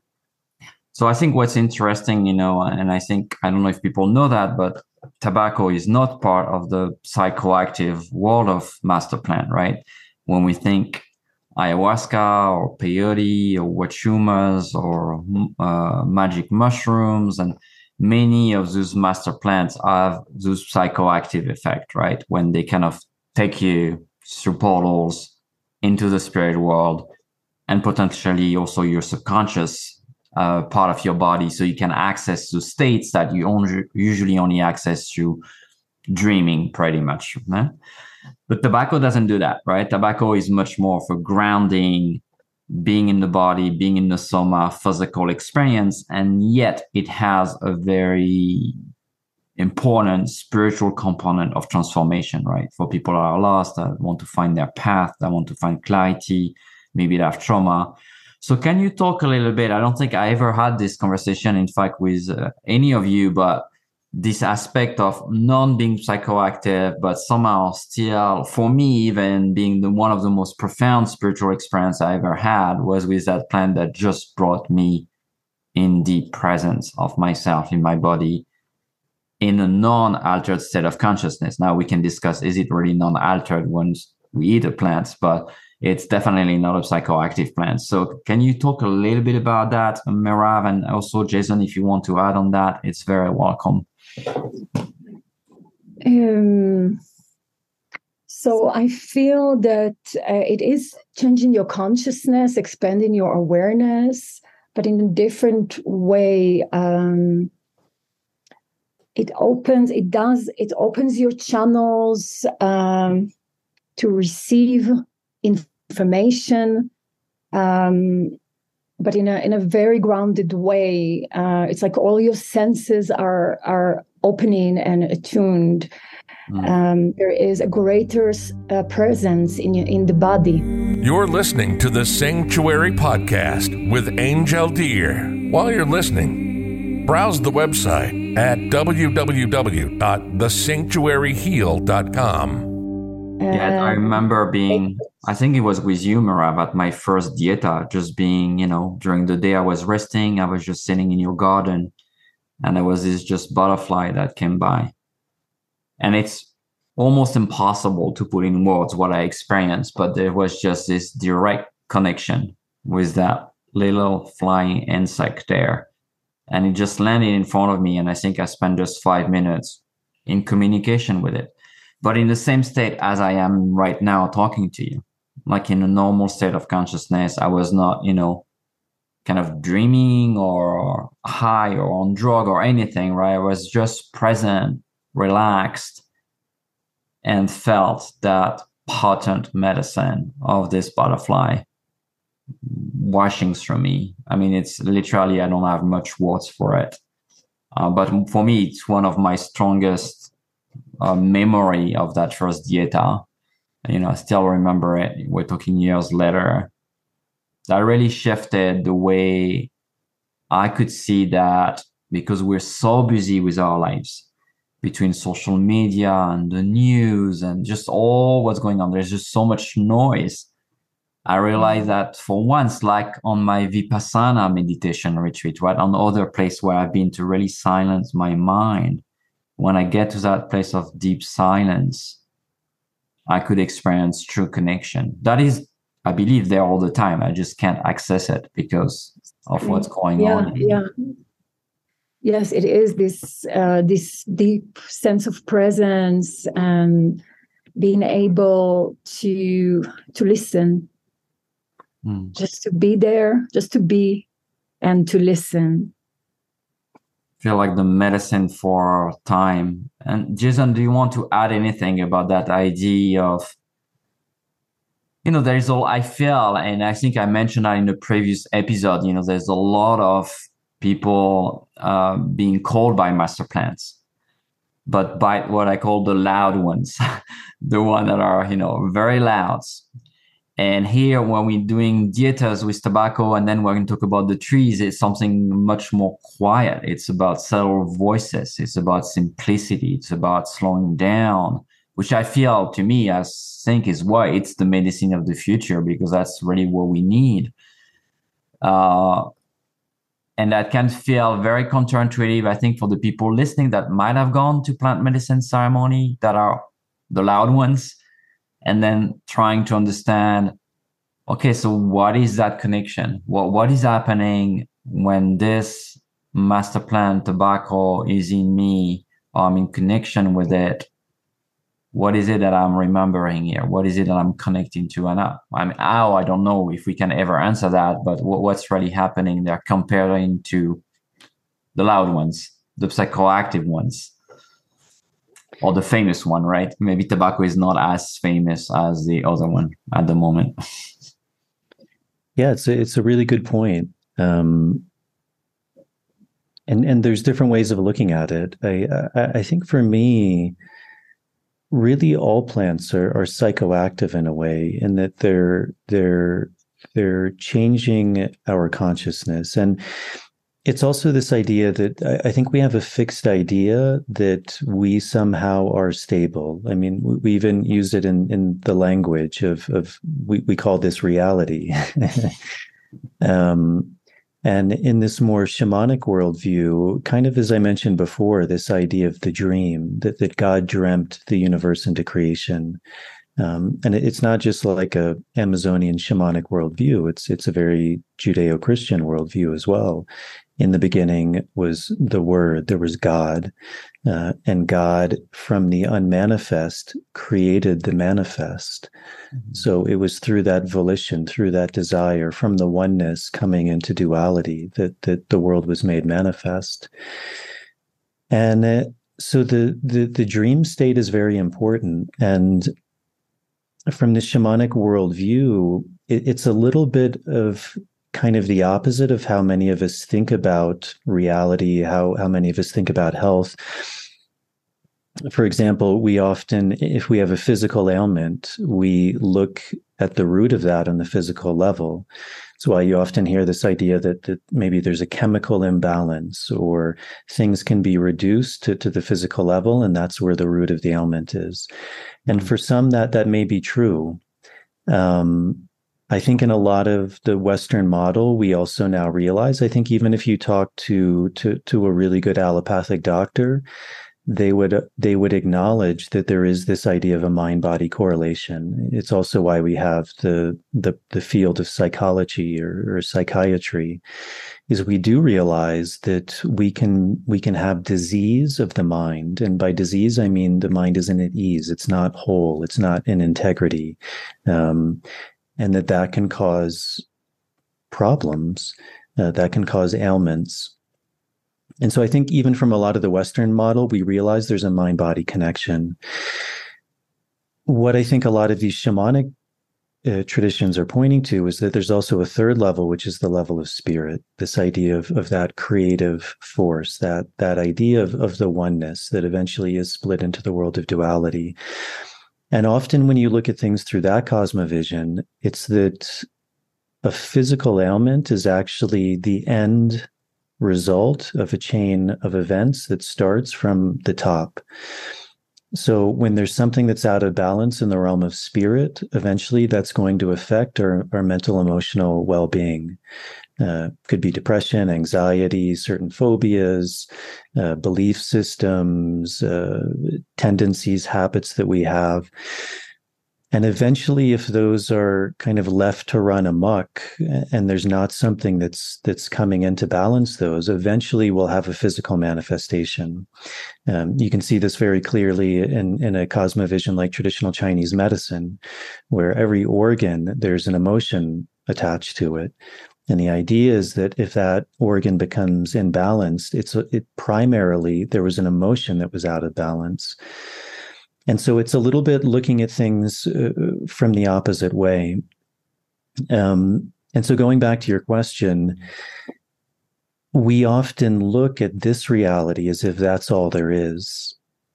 So I think what's interesting, you know, and I think I don't know if people know that, but tobacco is not part of the psychoactive world of master plant, right? When we think ayahuasca or peyote or huachuma or uh, magic mushrooms and many of those master plants have those psychoactive effect, right? When they kind of take you through portals into the spirit world and potentially also your subconscious uh, part of your body. So you can access the states that you only, usually only access through dreaming pretty much but tobacco doesn't do that right? Tobacco is much more for grounding being in the body being in the soma physical experience and yet it has a very important spiritual component of transformation right for people that are lost that want to find their path that want to find clarity maybe they have trauma so can you talk a little bit? I don't think I ever had this conversation, in fact, with uh, any of you, but this aspect of non being psychoactive, but somehow still, for me, even being the one of the most profound spiritual experience I ever had was with that plant that just brought me in deep presence of myself in my body in a non-altered state of consciousness. Now we can discuss is it really non-altered once we eat the plants, but it's definitely not a psychoactive plant. So can you talk a little bit about that, Merav, and also Jason, if you want to add on that, it's very welcome. Um, so I feel that uh, it is changing your consciousness, expanding your awareness, but in a different way. Um, it opens, it does, it opens your channels um, to receive information um, but in a in a very grounded way. Uh, it's like all your senses are are opening and attuned. Mm. Um, there is a greater uh, presence in in the body. You're listening to the Sanctuary Podcast with Angel Deer. While you're listening, browse the website at www.thesanctuaryheal.com. Yeah, I um, remember being, I think it was with you, Merav, at my first dieta, just being, you know, during the day I was resting, I was just sitting in your garden, and there was this just butterfly that came by. And it's almost impossible to put in words what I experienced, but there was just this direct connection with that little flying insect there. And it just landed in front of me. And I think I spent just five minutes in communication with it but in the same state as I am right now talking to you, like in a normal state of consciousness. I was not, you know, kind of dreaming or high or on drug or anything, right? I was just present, relaxed, and felt that potent medicine of this butterfly washing through me. I mean, it's literally, I don't have much words for it. Uh, but for me, it's one of my strongest uh, memory of that first dieta. You know, I still remember it. We're talking years later. That really shifted the way I could see that because we're so busy with our lives between social media and the news and just all what's going on. There's just so much noise. I realized that for once, like on my Vipassana meditation retreat, right, on other place where I've been to really silence my mind, when I get to that place of deep silence, I could experience true connection. That is, I believe, there all the time. I just can't access it because of what's going yeah, on. Yeah. Yes, it is this uh, this deep sense of presence and being able to to listen, mm. just to be there, just to be, and to listen feel like the medicine for time. And Jason, do you want to add anything about that idea of, you know, there's all I feel, and I think I mentioned that in the previous episode, you know, there's a lot of people uh, being called by master plants, but by what I call the loud ones, the one that are, you know, very loud, and here, when we're doing dietas with tobacco, and then we're going to talk about the trees, it's something much more quiet. It's about subtle voices. It's about simplicity. It's about slowing down, which I feel to me, I think is why it's the medicine of the future because that's really what we need. Uh, and that can feel very counterintuitive, I think, for the people listening that might have gone to plant medicine ceremony that are the loud ones, and then trying to understand, okay, so what is that connection? What what is happening when this master plant tobacco is in me? I'm in connection with it what is it that I'm remembering here? What is it that I'm connecting to? And I, I mean, how I don't know if we can ever answer that, but what's really happening there comparing to the loud ones, the psychoactive ones, or the famous one, right? Maybe tobacco is not as famous as the other one at the moment. yeah, it's a, it's a really good point. Um, and and there's different ways of looking at it. I I, I think for me really all plants are, are psychoactive in a way in that they're they're they're changing our consciousness and it's also this idea that I think we have a fixed idea that we somehow are stable. I mean, we even use it in, in the language of, of we, we call this reality. um, and in this more shamanic worldview, kind of as I mentioned before, this idea of the dream that, that God dreamt the universe into creation. Um, and it's not just like a Amazonian shamanic worldview. It's it's a very Judeo-Christian worldview as well in the beginning was the Word, there was God, uh, and God from the unmanifest created the manifest. Mm-hmm. So it was through that volition, through that desire, from the oneness coming into duality that, that the world was made manifest. And uh, so the, the the dream state is very important. And from the shamanic worldview, it, it's a little bit of kind of the opposite of how many of us think about reality, how, how many of us think about health. For example, we often, if we have a physical ailment, we look at the root of that on the physical level. That's why you often hear this idea that, that maybe there's a chemical imbalance or things can be reduced to, to the physical level, and that's where the root of the ailment is. And mm-hmm. for some, that that may be true. Um, I think in a lot of the Western model, we also now realize. I think even if you talk to to to a really good allopathic doctor, they would they would acknowledge that there is this idea of a mind body correlation. It's also why we have the the the field of psychology or, or psychiatry, is we do realize that we can we can have disease of the mind, and by disease I mean the mind isn't at ease. It's not whole. It's not in integrity. Um, and that that can cause problems, uh, that can cause ailments. And so I think even from a lot of the Western model, we realize there's a mind body connection. What I think a lot of these shamanic uh, traditions are pointing to is that there's also a third level, which is the level of spirit. This idea of of that creative force, that that idea of of the oneness that eventually is split into the world of duality. And often when you look at things through that cosmovision, it's that a physical ailment is actually the end result of a chain of events that starts from the top. So when there's something that's out of balance in the realm of spirit, eventually that's going to affect our, our mental emotional well-being. Uh, could be depression, anxiety, certain phobias, uh, belief systems, uh, tendencies, habits that we have. And eventually, if those are kind of left to run amok, and there's not something that's that's coming in to balance those, eventually we'll have a physical manifestation. Um, you can see this very clearly in in a cosmovision like traditional Chinese medicine, where every organ there's an emotion attached to it. And the idea is that if that organ becomes imbalanced, it's it primarily there was an emotion that was out of balance. And so it's a little bit looking at things uh, from the opposite way. Um, and so going back to your question, we often look at this reality as if that's all there is.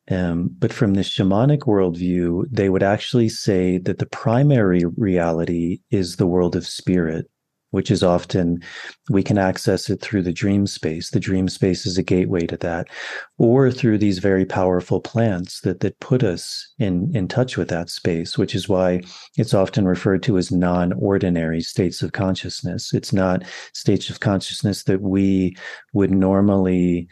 Um, but from the shamanic worldview, they would actually say that the primary reality is the world of spirit which is often we can access it through the dream space. The dream space is a gateway to that, or through these very powerful plants that that put us in in touch with that space, which is why it's often referred to as non-ordinary states of consciousness. It's not states of consciousness that we would normally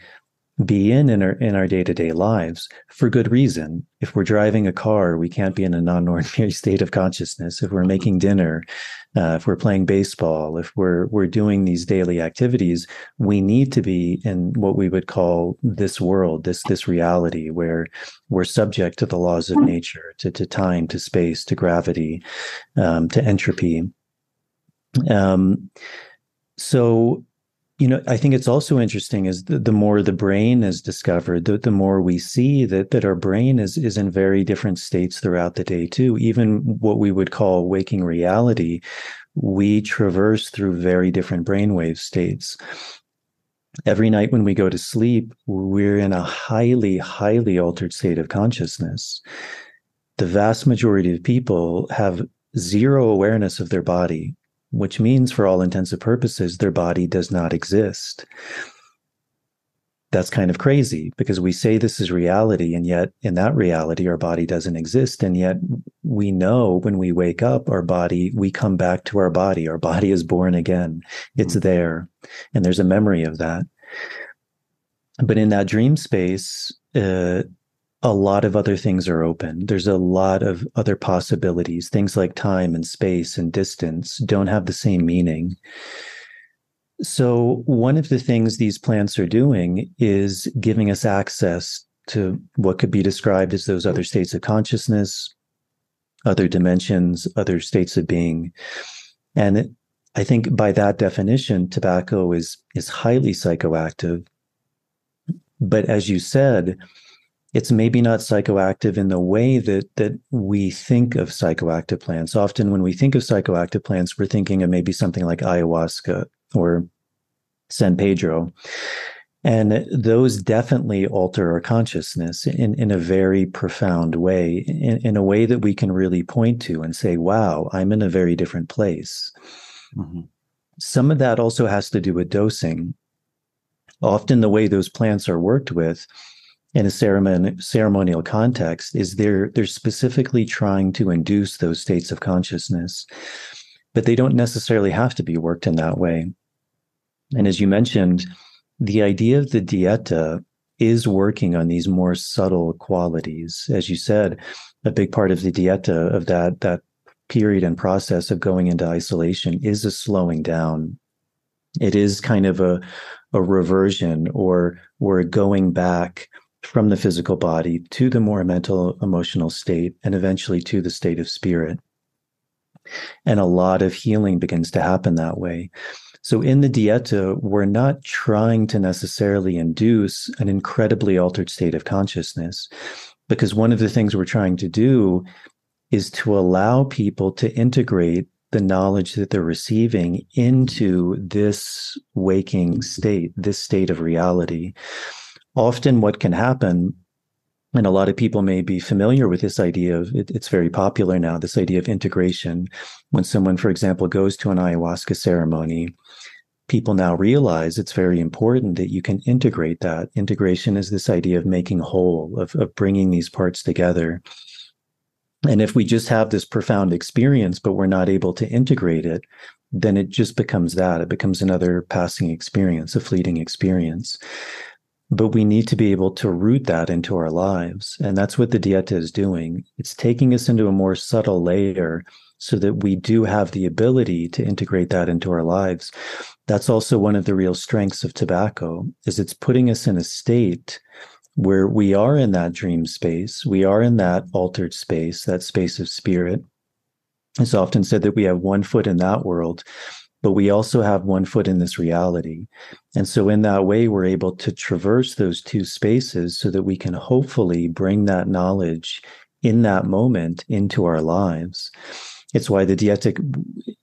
be in in our in our day-to-day lives for good reason. If we're driving a car we can't be in a non-ordinary state of consciousness. If we're making dinner uh, if we're playing baseball if we're we're doing these daily activities we need to be in what we would call this world this this reality where we're subject to the laws of nature to, to time to space to gravity um, to entropy. Um, so you know i think it's also interesting is the, the more the brain is discovered the, the more we see that that our brain is is in very different states throughout the day too. Even what we would call waking reality we traverse through very different brainwave states. Every night when we go to sleep we're in a highly highly altered state of consciousness. The vast majority of people have zero awareness of their body which means for all intents and purposes, their body does not exist. That's kind of crazy because we say this is reality, and yet in that reality, our body doesn't exist. And yet we know when we wake up, our body, we come back to our body. Our body is born again. It's mm-hmm. there. And there's a memory of that. But in that dream space, uh, a lot of other things are open. There's a lot of other possibilities. Things like time and space and distance don't have the same meaning. So, one of the things these plants are doing is giving us access to what could be described as those other states of consciousness, other dimensions, other states of being. And I think by that definition, tobacco is, is highly psychoactive. But as you said, it's maybe not psychoactive in the way that that we think of psychoactive plants. Often when we think of psychoactive plants, we're thinking of maybe something like ayahuasca or San Pedro. And those definitely alter our consciousness in, in a very profound way, in, in a way that we can really point to and say, wow, I'm in a very different place. Mm-hmm. Some of that also has to do with dosing. Often, the way those plants are worked with in a ceremon- ceremonial context is they're they're specifically trying to induce those states of consciousness. But they don't necessarily have to be worked in that way. And as you mentioned the idea of the dieta is working on these more subtle qualities. As you said a big part of the dieta of that that period and process of going into isolation is a slowing down. It is kind of a a reversion or we're going back from the physical body to the more mental emotional state and eventually to the state of spirit. And a lot of healing begins to happen that way. So in the dieta we're not trying to necessarily induce an incredibly altered state of consciousness because one of the things we're trying to do is to allow people to integrate the knowledge that they're receiving into this waking state, this state of reality often what can happen and a lot of people may be familiar with this idea of it, it's very popular now this idea of integration. When someone for example goes to an ayahuasca ceremony people now realize it's very important that you can integrate that. Integration is this idea of making whole of, of bringing these parts together. And if we just have this profound experience but we're not able to integrate it then it just becomes that. It becomes another passing experience a fleeting experience but we need to be able to root that into our lives. And that's what the Dieta is doing. It's taking us into a more subtle layer so that we do have the ability to integrate that into our lives. That's also one of the real strengths of tobacco is it's putting us in a state where we are in that dream space. We are in that altered space, that space of spirit. It's often said that we have one foot in that world but we also have one foot in this reality. And so, in that way, we're able to traverse those two spaces so that we can hopefully bring that knowledge in that moment into our lives. It's why the dietic,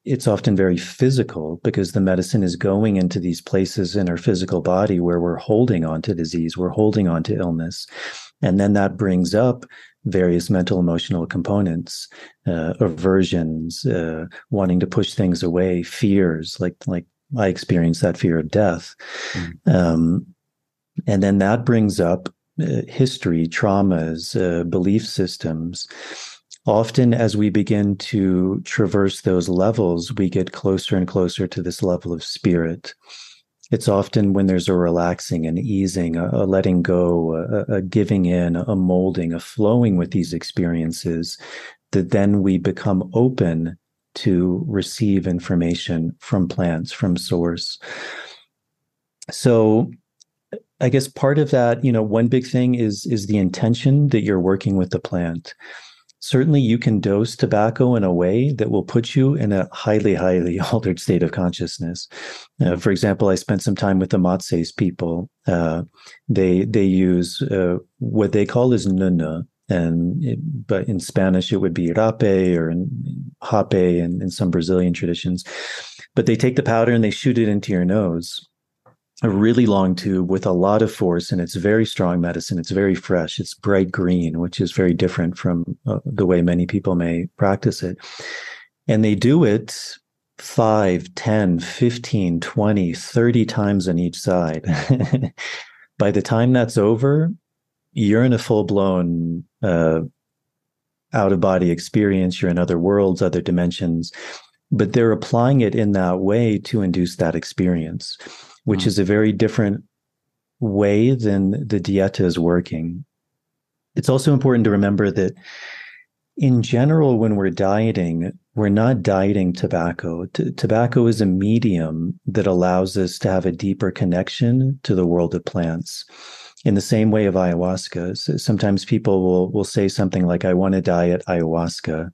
it's often very physical because the medicine is going into these places in our physical body where we're holding on to disease, we're holding on to illness. And then that brings up various mental emotional components, uh, aversions, uh, wanting to push things away, fears, like like I experienced that fear of death. Mm. Um, and then that brings up uh, history, traumas, uh, belief systems. Often, as we begin to traverse those levels, we get closer and closer to this level of spirit. It's often when there's a relaxing and easing, a, a letting go, a, a giving in, a molding, a flowing with these experiences that then we become open to receive information from plants, from source. So I guess part of that, you know, one big thing is is the intention that you're working with the plant. Certainly, you can dose tobacco in a way that will put you in a highly, highly altered state of consciousness. Uh, for example, I spent some time with the Matses people. Uh, they they use uh, what they call is nuna, and it, but in Spanish it would be rape or hape in some Brazilian traditions. But they take the powder and they shoot it into your nose a really long tube with a lot of force and it's very strong medicine. It's very fresh. It's bright green which is very different from uh, the way many people may practice it. And they do it 5 10 15 20 30 times on each side. By the time that's over you're in a full-blown uh, out of body experience. You're in other worlds other dimensions. But they're applying it in that way to induce that experience which mm-hmm. is a very different way than the dieta is working. It's also important to remember that in general, when we're dieting, we're not dieting tobacco. T- tobacco is a medium that allows us to have a deeper connection to the world of plants. In the same way of ayahuasca, so sometimes people will will say something like, "I want to diet ayahuasca,"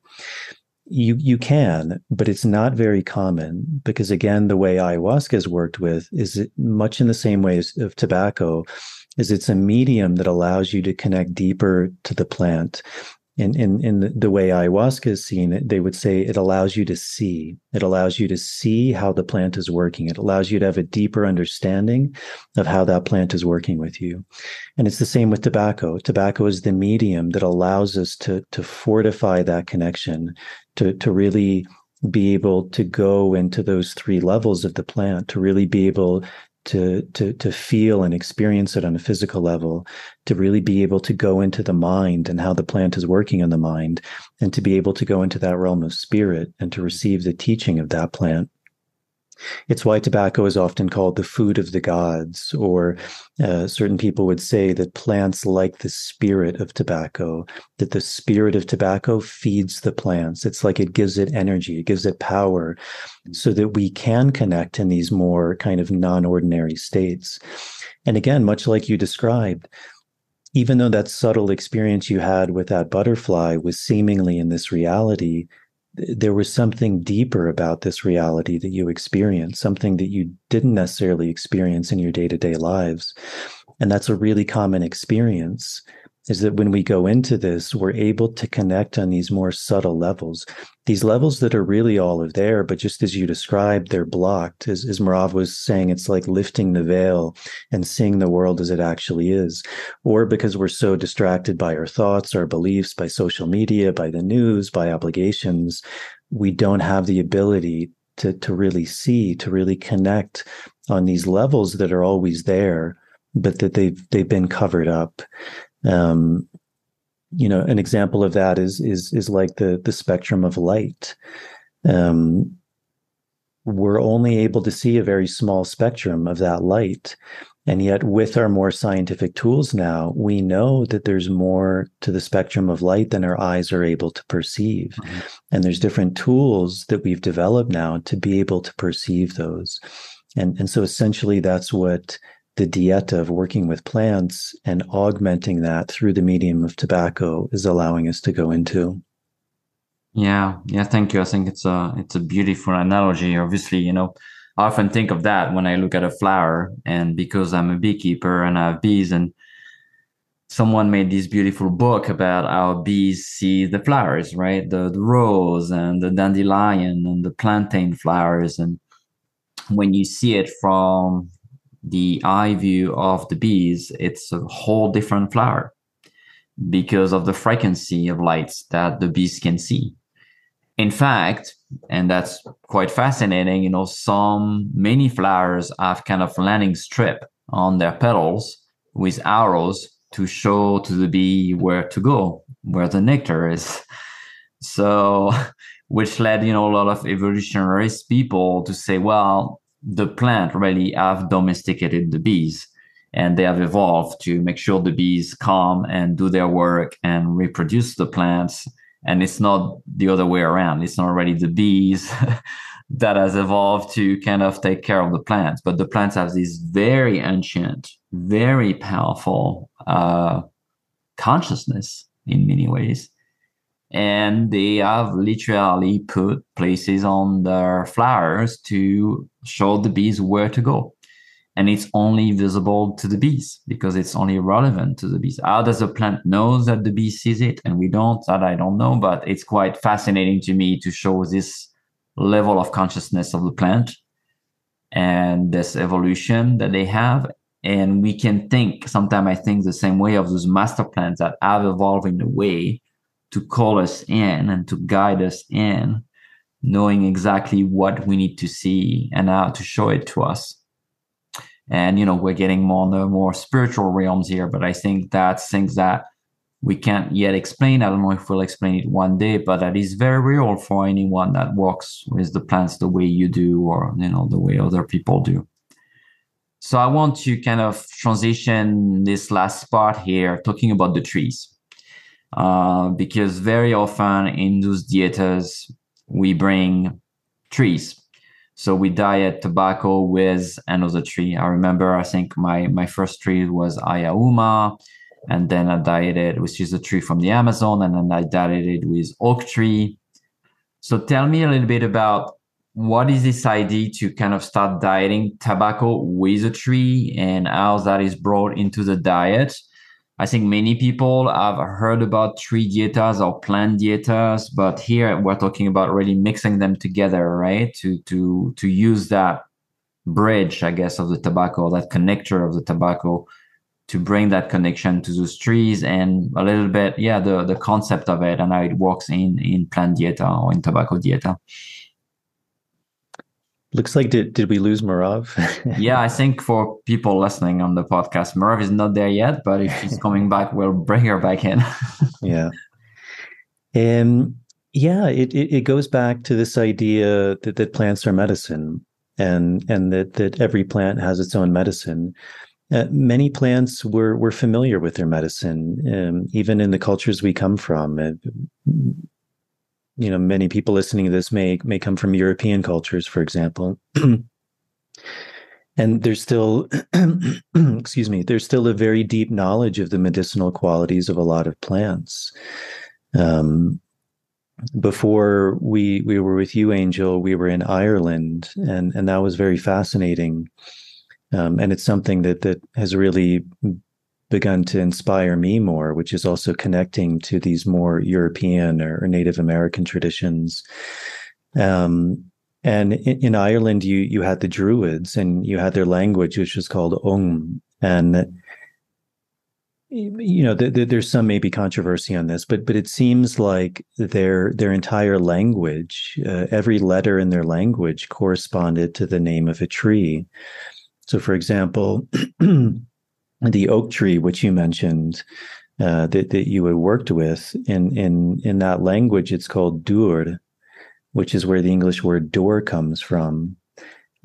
you you can, but it's not very common because again, the way ayahuasca is worked with is much in the same way as of tobacco, is it's a medium that allows you to connect deeper to the plant in in in the way ayahuasca is seen, they would say it allows you to see. It allows you to see how the plant is working. It allows you to have a deeper understanding of how that plant is working with you. And it's the same with tobacco. Tobacco is the medium that allows us to to fortify that connection, to to really be able to go into those three levels of the plant to really be able to to to feel and experience it on a physical level to really be able to go into the mind and how the plant is working in the mind and to be able to go into that realm of spirit and to receive the teaching of that plant it's why tobacco is often called the food of the gods, or uh, certain people would say that plants like the spirit of tobacco, that the spirit of tobacco feeds the plants. It's like it gives it energy, it gives it power, so that we can connect in these more kind of non ordinary states. And again, much like you described, even though that subtle experience you had with that butterfly was seemingly in this reality, there was something deeper about this reality that you experienced, something that you didn't necessarily experience in your day to day lives. And that's a really common experience is that when we go into this, we're able to connect on these more subtle levels, these levels that are really all of there, but just as you described, they're blocked. As, as Merav was saying, it's like lifting the veil and seeing the world as it actually is. Or because we're so distracted by our thoughts, our beliefs, by social media, by the news, by obligations, we don't have the ability to, to really see, to really connect on these levels that are always there, but that they've they've been covered up. Um, you know, an example of that is is is like the the spectrum of light. Um, we're only able to see a very small spectrum of that light. And yet, with our more scientific tools now, we know that there's more to the spectrum of light than our eyes are able to perceive. Mm-hmm. And there's different tools that we've developed now to be able to perceive those. And, and so essentially, that's what the dieta of working with plants and augmenting that through the medium of tobacco is allowing us to go into. Yeah, yeah, thank you. I think it's a it's a beautiful analogy. Obviously, you know, I often think of that when I look at a flower, and because I'm a beekeeper and I have bees, and someone made this beautiful book about how bees see the flowers, right? The, the rose and the dandelion and the plantain flowers, and when you see it from the eye view of the bees, it's a whole different flower. because of the frequency of lights that the bees can see. In fact, and that's quite fascinating, you know, some many flowers have kind of landing strip on their petals with arrows to show to the bee where to go, where the nectar is. So, which led, you know, a lot of evolutionary people to say, well, the plant really have domesticated the bees and they have evolved to make sure the bees come and do their work and reproduce the plants. And it's not the other way around. It's not really the bees that has evolved to kind of take care of the plants but the plants have this very ancient very powerful uh, consciousness in many ways. And they have literally put places on their flowers to show the bees where to go and it's only visible to the bees because it's only relevant to the bees. How does the plant know that the bee sees it and we don't? That I don't know, but it's quite fascinating to me to show this level of consciousness of the plant and this evolution that they have. And we can think, sometimes I think the same way of those master plants that have evolved in a way to call us in and to guide us in, knowing exactly what we need to see and how to show it to us. And you know we're getting more and the more spiritual realms here but i think that's things that we can't yet explain. I don't know if we'll explain it one day but that is very real for anyone that works with the plants the way you do or you know the way other people do. So i want to kind of transition this last part here talking about the trees. Uh, because very often in those dietas we bring trees so we diet tobacco with another tree. I remember, I think my, my first tree was Ayahuasca, and then I dieted, which is a tree from the Amazon, and then I dieted with oak tree. So tell me a little bit about what is this idea to kind of start dieting tobacco with a tree and how that is brought into the diet I think many people have heard about tree dietas or plant dietas, but here we're talking about really mixing them together, right? To to to use that bridge, I guess, of the tobacco, that connector of the tobacco, to bring that connection to those trees and a little bit, yeah, the the concept of it and how it works in in plant dieta or in tobacco dieta. Looks like did did we lose Merav? yeah, I think for people listening on the podcast, Merav is not there yet, but if she's coming back, we'll bring her back in. yeah. And yeah, it, it, it goes back to this idea that, that plants are medicine and and that that every plant has its own medicine. Uh, many plants were were familiar with their medicine, um, even in the cultures we come from. Uh, you know many people listening to this may may come from European cultures, for example. and there's still excuse me there's still a very deep knowledge of the medicinal qualities of a lot of plants um, before we we were with you angel we were in ireland and and that was very fascinating um, and it's something that that has really begun to inspire me more, which is also connecting to these more European or, Native American traditions. Um, and in, in, Ireland, you you had the Druids, and you had their language, which was called Ogham, and you know th- th- there's some maybe controversy on this, but but it seems like their their entire language, uh, every letter in their language corresponded to the name of a tree. So, for example. the oak tree, which you mentioned, uh, that that you had worked with in in in that language, it's called dur, which is where the English word door comes from,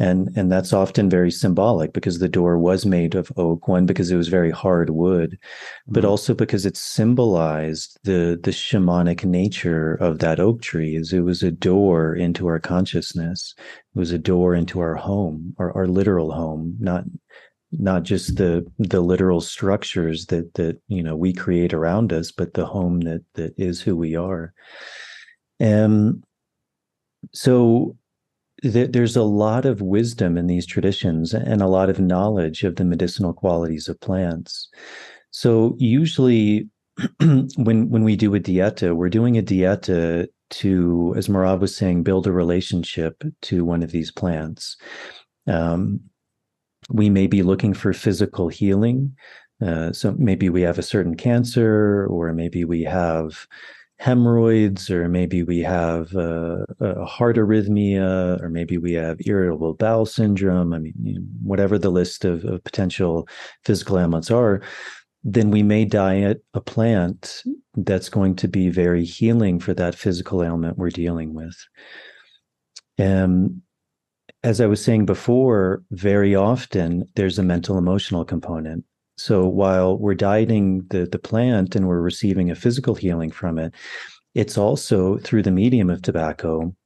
and and that's often very symbolic because the door was made of oak. One because it was very hard wood, but mm-hmm. also because it symbolized the the shamanic nature of that oak tree. Is it was a door into our consciousness. It was a door into our home, our, our literal home, not not just the the literal structures that that you know we create around us but the home that that is who we are. And so th- there's a lot of wisdom in these traditions and a lot of knowledge of the medicinal qualities of plants. So usually when when we do a dieta we're doing a dieta to as Merav was saying build a relationship to one of these plants. Um, we may be looking for physical healing. Uh, so maybe we have a certain cancer, or maybe we have hemorrhoids, or maybe we have uh, a heart arrhythmia, or maybe we have irritable bowel syndrome. I mean, whatever the list of, of potential physical ailments are, then we may diet a plant that's going to be very healing for that physical ailment we're dealing with. And as I was saying before, very often there's a mental emotional component. So while we're dieting the, the plant and we're receiving a physical healing from it, it's also through the medium of tobacco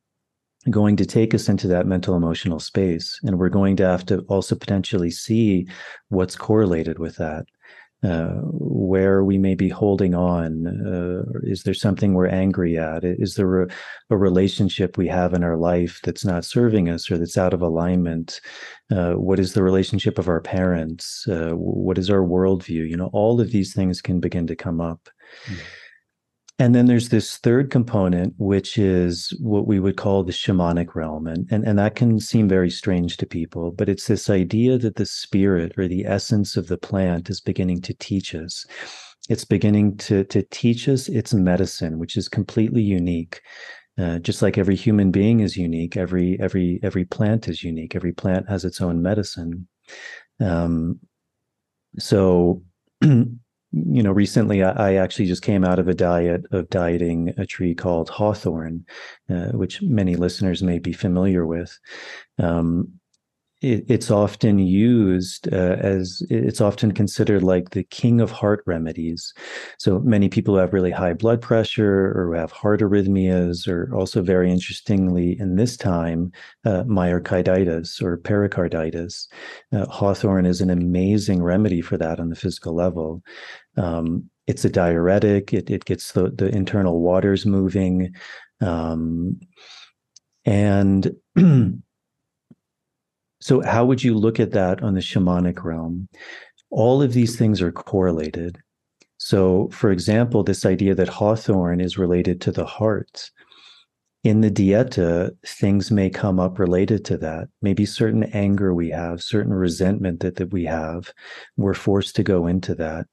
going to take us into that mental emotional space. And we're going to have to also potentially see what's correlated with that uh, where we may be holding on. Uh, is there something we're angry at? Is there a, a, relationship we have in our life that's not serving us or that's out of alignment? Uh, what is the relationship of our parents? Uh, what is our worldview? You know, all of these things can begin to come up. Mm-hmm. And then there's this third component, which is what we would call the shamanic realm. And, and, and that can seem very strange to people, but it's this idea that the spirit or the essence of the plant is beginning to teach us. It's beginning to, to teach us its medicine, which is completely unique. Uh, just like every human being is unique, every every every plant is unique. Every plant has its own medicine. Um, so you know, recently I, I, actually just came out of a diet of dieting a tree called hawthorn, uh, which many listeners may be familiar with. Um, it, it's often used uh, as it's often considered like the king of heart remedies. So many people who have really high blood pressure or have heart arrhythmias, or also very interestingly in this time, uh, myocarditis or pericarditis. Uh, hawthorn is an amazing remedy for that on the physical level. Um, it's a diuretic. It, it gets the, the internal waters moving. Um, and So, how would you look at that on the shamanic realm? All of these things are correlated. So, for example, this idea that hawthorn is related to the heart in the dieta, things may come up related to that. Maybe certain anger we have, certain resentment that, that we have, we're forced to go into that.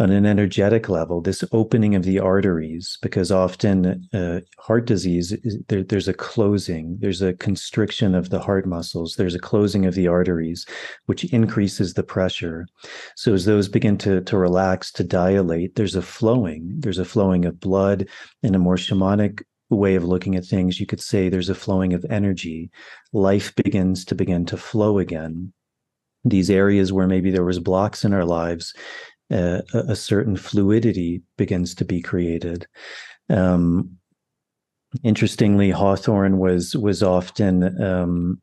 On an energetic level, this opening of the arteries, because often uh, heart disease, there, there's a closing, there's a constriction of the heart muscles, there's a closing of the arteries, which increases the pressure. So as those begin to, to relax, to dilate, there's a flowing, there's a flowing of blood in a more shamanic way of looking at things, you could say there's a flowing of energy. Life begins to begin to flow again. These areas where maybe there was blocks in our lives, uh, a, certain fluidity begins to be created. Um, interestingly, Hawthorn was was often um,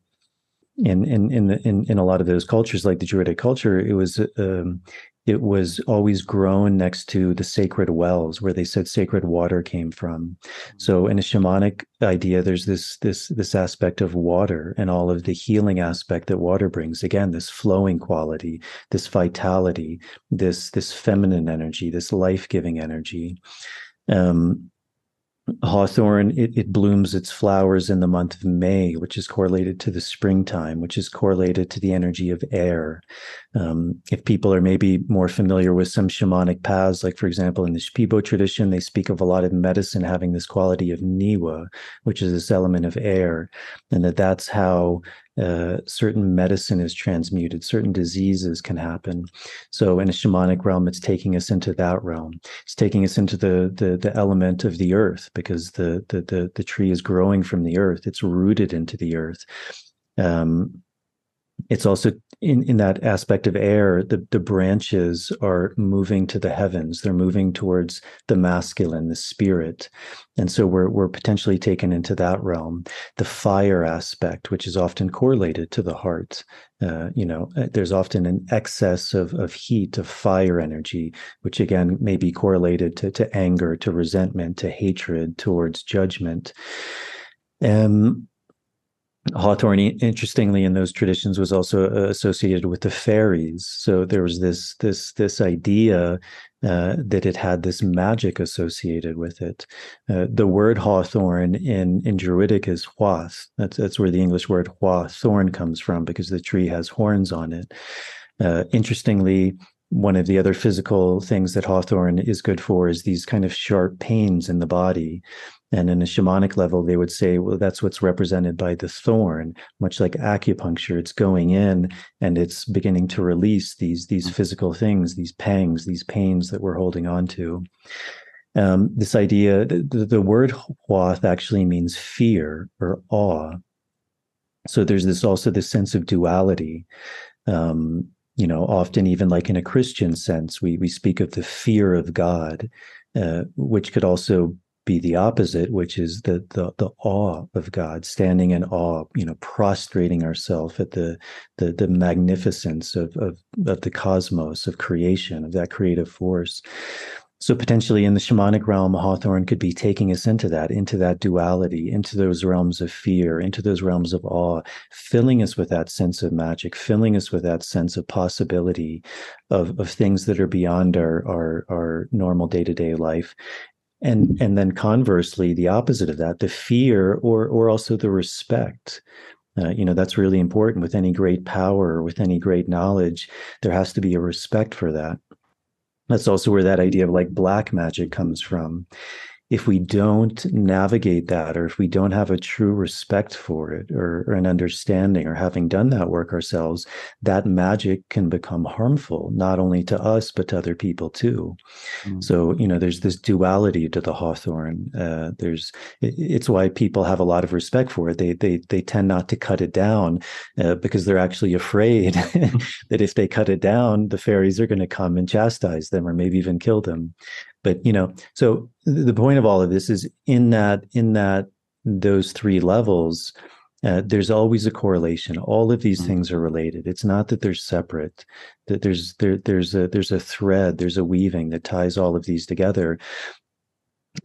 in in in in in a lot of those cultures, like the Druidic culture, it was um, it was always grown next to the sacred wells where they said sacred water came from. So in a shamanic idea there's this this this aspect of water and all of the healing aspect that water brings. Again this flowing quality this vitality this this feminine energy this life-giving energy. Um, Hawthorn, it, it, blooms its flowers in the month of May, which is correlated to the springtime, which is correlated to the energy of air. Um, if people are maybe more familiar with some shamanic paths, like for example, in the Shipibo tradition, they speak of a lot of medicine having this quality of niwa, which is this element of air, and that that's how uh, certain medicine is transmuted, certain diseases can happen. So in a shamanic realm, it's taking us into that realm. It's taking us into the the, the element of the earth because the, the the the tree is growing from the earth. It's rooted into the earth. Um, it's also in, in that aspect of air, the, the branches are moving to the heavens. They're moving towards the masculine, the spirit. And so we're, we're potentially taken into that realm. The fire aspect, which is often correlated to the heart. Uh, you know, uh, there's often an excess of, of heat, of fire energy, which again may be correlated to, to anger, to resentment, to hatred, towards judgment. Um, Hawthorn, interestingly, in those traditions, was also uh, associated with the fairies. So there was this this this idea uh, that it had this magic associated with it. Uh, the word hawthorn in in Druidic is huath. That's that's where the English word hawthorn comes from because the tree has horns on it. Uh, interestingly, one of the other physical things that hawthorn is good for is these kind of sharp pains in the body and in a shamanic level, they would say, well, that's what's represented by the thorn, much like acupuncture. It's going in and it's beginning to release these, these physical things, these pangs, these pains that we're holding on to. Um, this idea, the, the word huath actually means fear or awe. So there's this also this sense of duality. Um, you know, often even like in a Christian sense, we we speak of the fear of God, uh, which could also be the opposite, which is the the the awe of God, standing in awe, you know, prostrating ourselves at the the the magnificence of of of the cosmos, of creation, of that creative force. So potentially in the shamanic realm, Hawthorn could be taking us into that, into that duality, into those realms of fear, into those realms of awe, filling us with that sense of magic, filling us with that sense of possibility of, of things that are beyond our our, our normal day-to-day life and and then conversely the opposite of that the fear or or also the respect. Uh, you know that's really important. With any great power with any great knowledge there has to be a respect for that. That's also where that idea of like black magic comes from if we don't navigate that or if we don't have a true respect for it or, or, an understanding or having done that work ourselves that magic can become harmful not only to us but to other people too. Mm. so you know there's this duality to the hawthorn uh, there's it, it's why people have a lot of respect for it. They they they tend not to cut it down uh, because they're actually afraid that if they cut it down the fairies are going to come and chastise them or maybe even kill them but you know so the point of all of this is in that in that those three levels uh, there's always a correlation. All of these mm-hmm. things are related. It's not that they're separate that there's there there's a there's a thread there's a weaving that ties all of these together.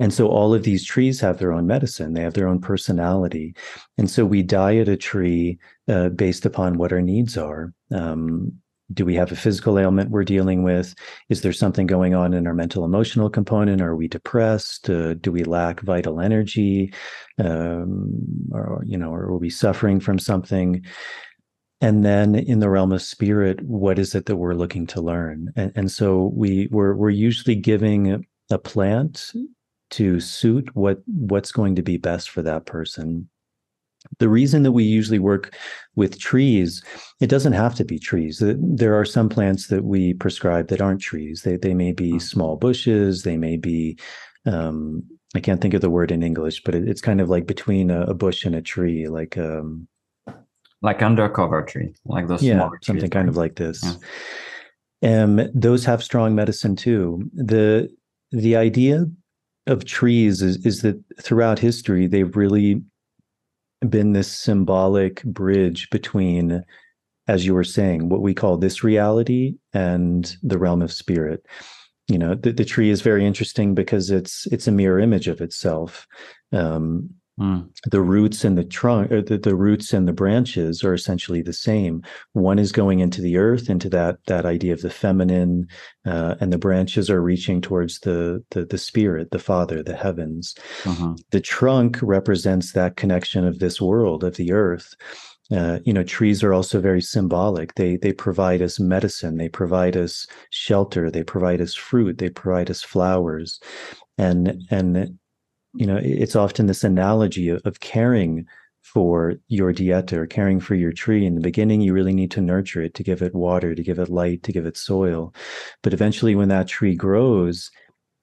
And so all of these trees have their own medicine. They have their own personality. And so we diet a tree uh, based upon what our needs are. Um, do we have a physical ailment we're dealing with? Is there something going on in our mental emotional component? Are we depressed? Uh, do we lack vital energy? Um, or you know or are we suffering from something? And then in the realm of spirit what is it that we're looking to learn? And, and so we we're, we're usually giving a plant to suit what what's going to be best for that person the reason that we usually work with trees, it doesn't have to be trees. There are some plants that we prescribe that aren't trees. They they may be hmm. small bushes. They may be um, I can't think of the word in English, but it, it's kind of like between a, a, bush and a tree, like um, like undercover tree, like those yeah, something kind of like this. Yeah. Um, those have strong medicine too. The the idea of trees is is that throughout history they've really been this symbolic bridge between as you were saying what we call this reality and the realm of spirit. You know the, the tree is very interesting because it's it's a mirror image of itself. Um, Mm. The roots and the trunk, or the, the roots and the branches are essentially the same. One is going into the earth, into that that idea of the feminine, uh, and the branches are reaching towards the the, the spirit, the Father, the heavens. Uh-huh. The trunk represents that connection of this world, of the earth. Uh, you know, trees are also very symbolic. They they provide us medicine. They provide us shelter. They provide us fruit. They provide us flowers, and and you know it's often this analogy of, of caring for your dieta or caring for your tree. In the beginning you really need to nurture it to give it water to give it light to give it soil. But eventually when that tree grows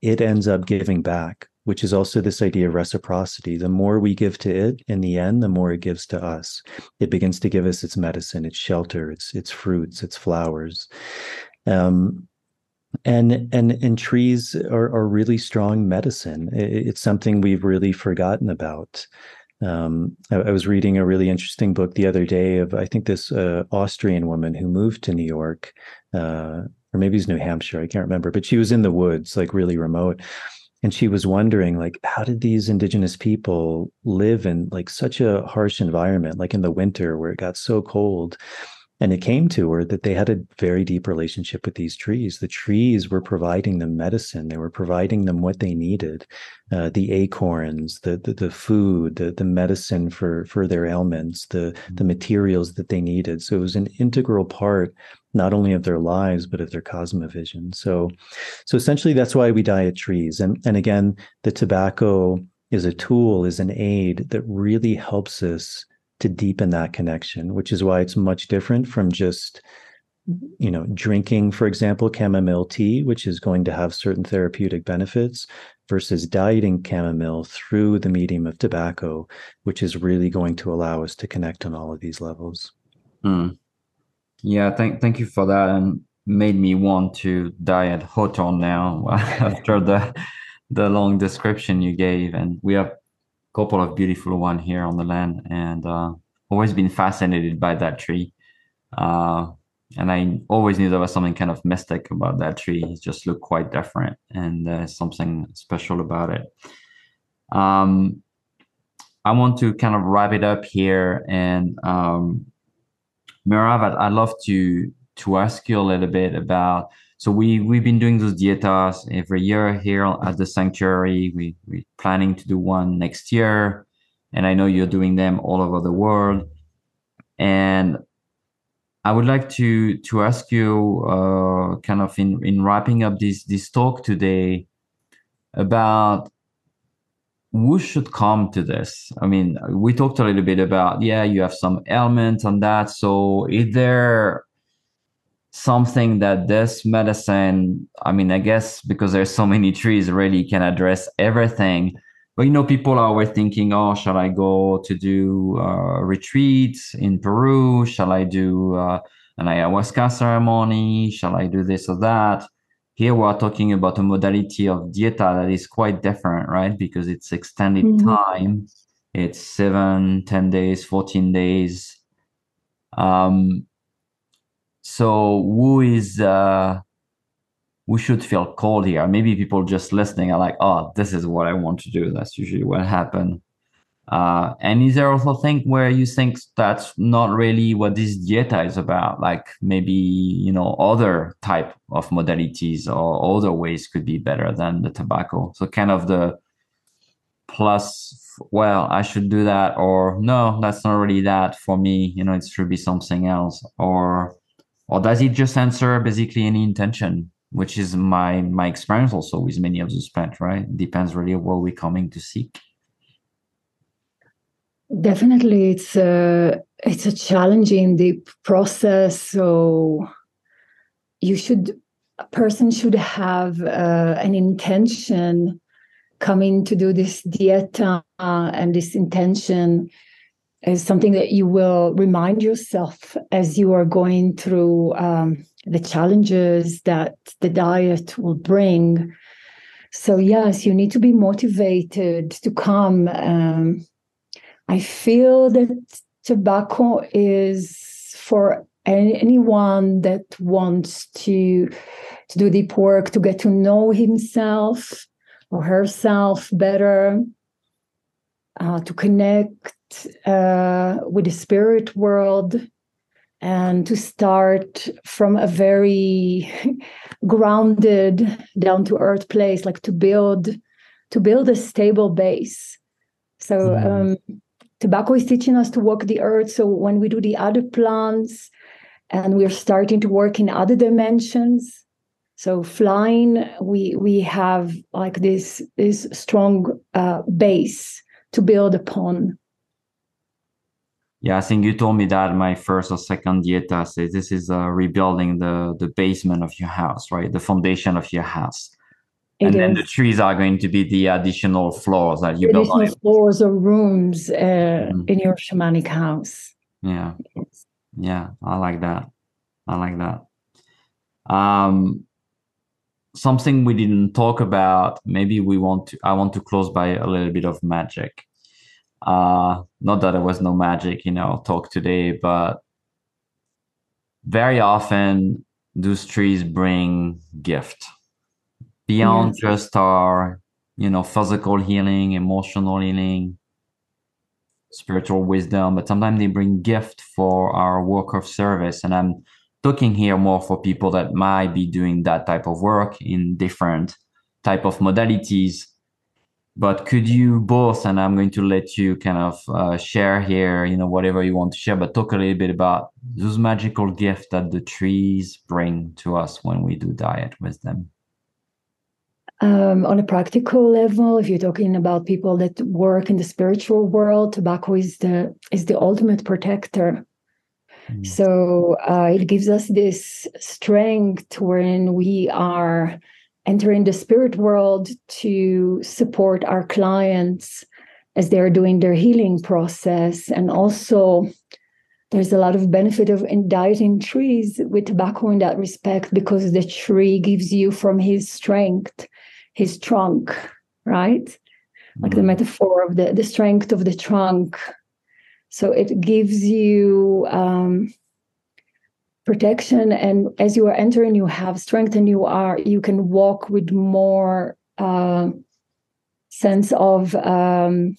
it ends up giving back which is also this idea of reciprocity. The more we give to it in the end the more it gives to us. It begins to give us its medicine its shelter its its fruits its flowers. Um, and and and trees are, are really strong medicine. It's something we've really forgotten about. Um, I, I, was reading a really interesting book the other day of i think this uh, austrian woman who moved to new york uh, or maybe it's new hampshire i can't remember but she was in the woods like really remote. And she was wondering like how did these indigenous people live in like such a harsh environment like in the winter where it got so cold And it came to her that they had a very deep relationship with these trees. The trees were providing them medicine. They were providing them what they needed, uh, the acorns, the, the, the food, the the medicine for for their ailments, the the materials that they needed. So it was an integral part not only of their lives but of their cosmovision. So so essentially that's why we diet trees. And and again, the tobacco is a tool, is an aid that really helps us to deepen that connection, which is why it's much different from just you know drinking for example chamomile tea which is going to have certain therapeutic benefits versus dieting chamomile through the medium of tobacco which is really going to allow us to connect on all of these levels mm. yeah thank thank you for that and made me want to diet hawthorn now after the the long description you gave and we have couple of beautiful one here on the land and uh, always been fascinated by that tree. Uh, and i always knew there was something kind of mystic about that tree. It just looked quite different and uh, something special about it. Um, i want to kind of wrap it up here and um, Merav, I'd love to to ask you a little bit about so we we've been doing those dietas every year here at the sanctuary. We we planning to do one next year, and I know you're doing them all over the world. And I would like to to ask you, uh, kind of in in wrapping up this this talk today, about who should come to this. I mean, we talked a little bit about yeah, you have some elements on that. So is there something that this medicine i mean i guess because there's so many trees really can address everything. But you know people are always thinking oh shall i go to do uh, retreats in peru? Shall i do uh, an ayahuasca ceremony? Shall i do this or that? Here we are talking about a modality of dieta that is quite different right? Because it's extended mm-hmm. time. It's seven ten days 14 days. Um, so who is uh should feel called here? Maybe people just listening are like oh this is what i want to do. That's usually what happened. Uh, and is there also a thing where you think that's not really what this dieta is about? Like maybe you know other type of modalities or other ways could be better than the tobacco. So kind of the plus well i should do that or no that's not really that for me. You know it should be something else. Or or does it just answer basically any intention which is my my experience also with many of those plants right? Depends really what we're coming to seek. Definitely it's a it's a challenging deep process so you should a person should have uh, an intention coming to do this dieta uh, and this intention is something that you will remind yourself as you are going through um, the challenges that the diet will bring. So, yes, you need to be motivated to come. Um, I feel that tobacco is for anyone that wants to to do deep work to get to know himself or herself better uh, to connect uh, with the spirit world and to start from a very grounded down to earth place like to build to build a stable base. So mm. um, tobacco is teaching us to walk the earth. So when we do the other plants and we're starting to work in other dimensions so flying we we have like this this strong uh, base to build upon yeah, I think you told me that my first or second dieta says this is uh, rebuilding the the basement of your house, right? The foundation of your house. It and is. then the trees are going to be the additional floors that you additional build on floors or rooms uh, mm-hmm. in your shamanic house. Yeah, yeah, I like that. I like that. Um, something we didn't talk about. Maybe we want to. I want to close by a little bit of magic uh, not that there was no magic, you know, talk today, but very often those trees bring gift beyond just our, you know, physical healing, emotional healing. spiritual wisdom, but sometimes they bring gift for our work of service. And I'm talking here more for people that might be doing that type of work in different type of modalities. But could you both, and I'm going to let you kind of uh, share here, you know, whatever you want to share, but talk a little bit about those magical gifts that the trees bring to us when we do diet with them. Um, on a practical level, if you're talking about people that work in the spiritual world, tobacco is the is the ultimate protector. Mm. So uh, it gives us this strength when we are entering the spirit world to support our clients as they're doing their healing process, and also there's a lot of benefit of indicting trees with tobacco in that respect because the tree gives you from his strength his trunk, right? Like the mm-hmm. metaphor of the, the strength of the trunk. So it gives you um, protection, and as you are entering, you have strength, and you are you can walk with more uh, sense of um,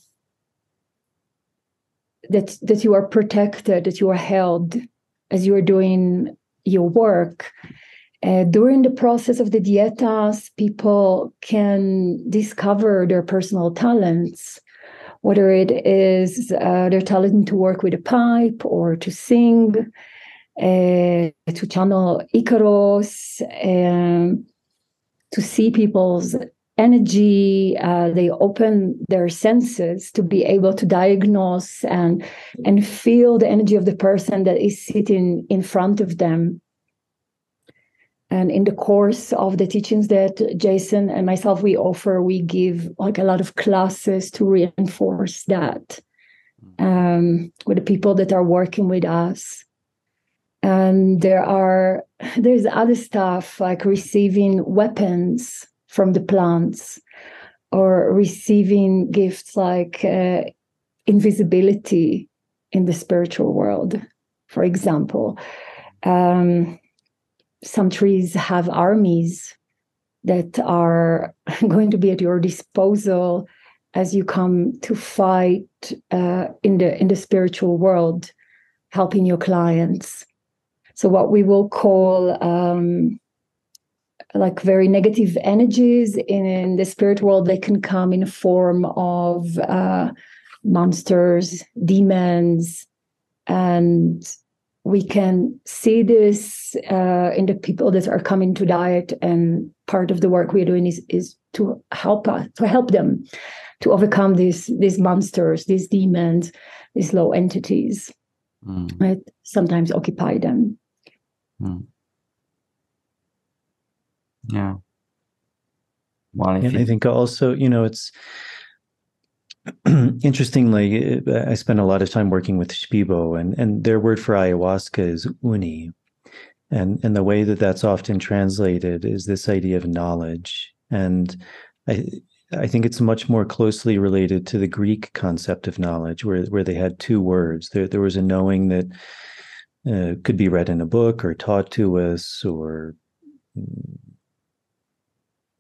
that that you are protected, that you are held as you are doing your work. Uh, during the process of the dietas, people can discover their personal talents, whether it is uh, their talent to work with a pipe or to sing, to channel Icaros, um, to see people's energy. Uh, they open their senses to be able to diagnose and and feel the energy of the person that is sitting in front of them and in the course of the teachings that jason and myself we offer we give like a lot of classes to reinforce that um, with the people that are working with us and there are there's other stuff like receiving weapons from the plants or receiving gifts like uh, invisibility in the spiritual world for example um, some trees have armies that are going to be at your disposal as you come to fight uh, in the in the spiritual world, helping your clients. So what we will call um, like very negative energies in, in, the spirit world, they can come in form of uh, monsters, demons, and we can see this uh, in the people that are coming to diet and part of the work we're doing is is to help us to help them to overcome these these monsters these demons these low entities mm. that sometimes occupy them mm. yeah well and you... i think also you know it's interestingly, I spent a lot of time working with Shipibo, and and their word for ayahuasca is uni, and and the way that that's often translated is this idea of knowledge, and I I think it's much more closely related to the Greek concept of knowledge, where where they had two words. There there was a knowing that uh, could be read in a book or taught to us, or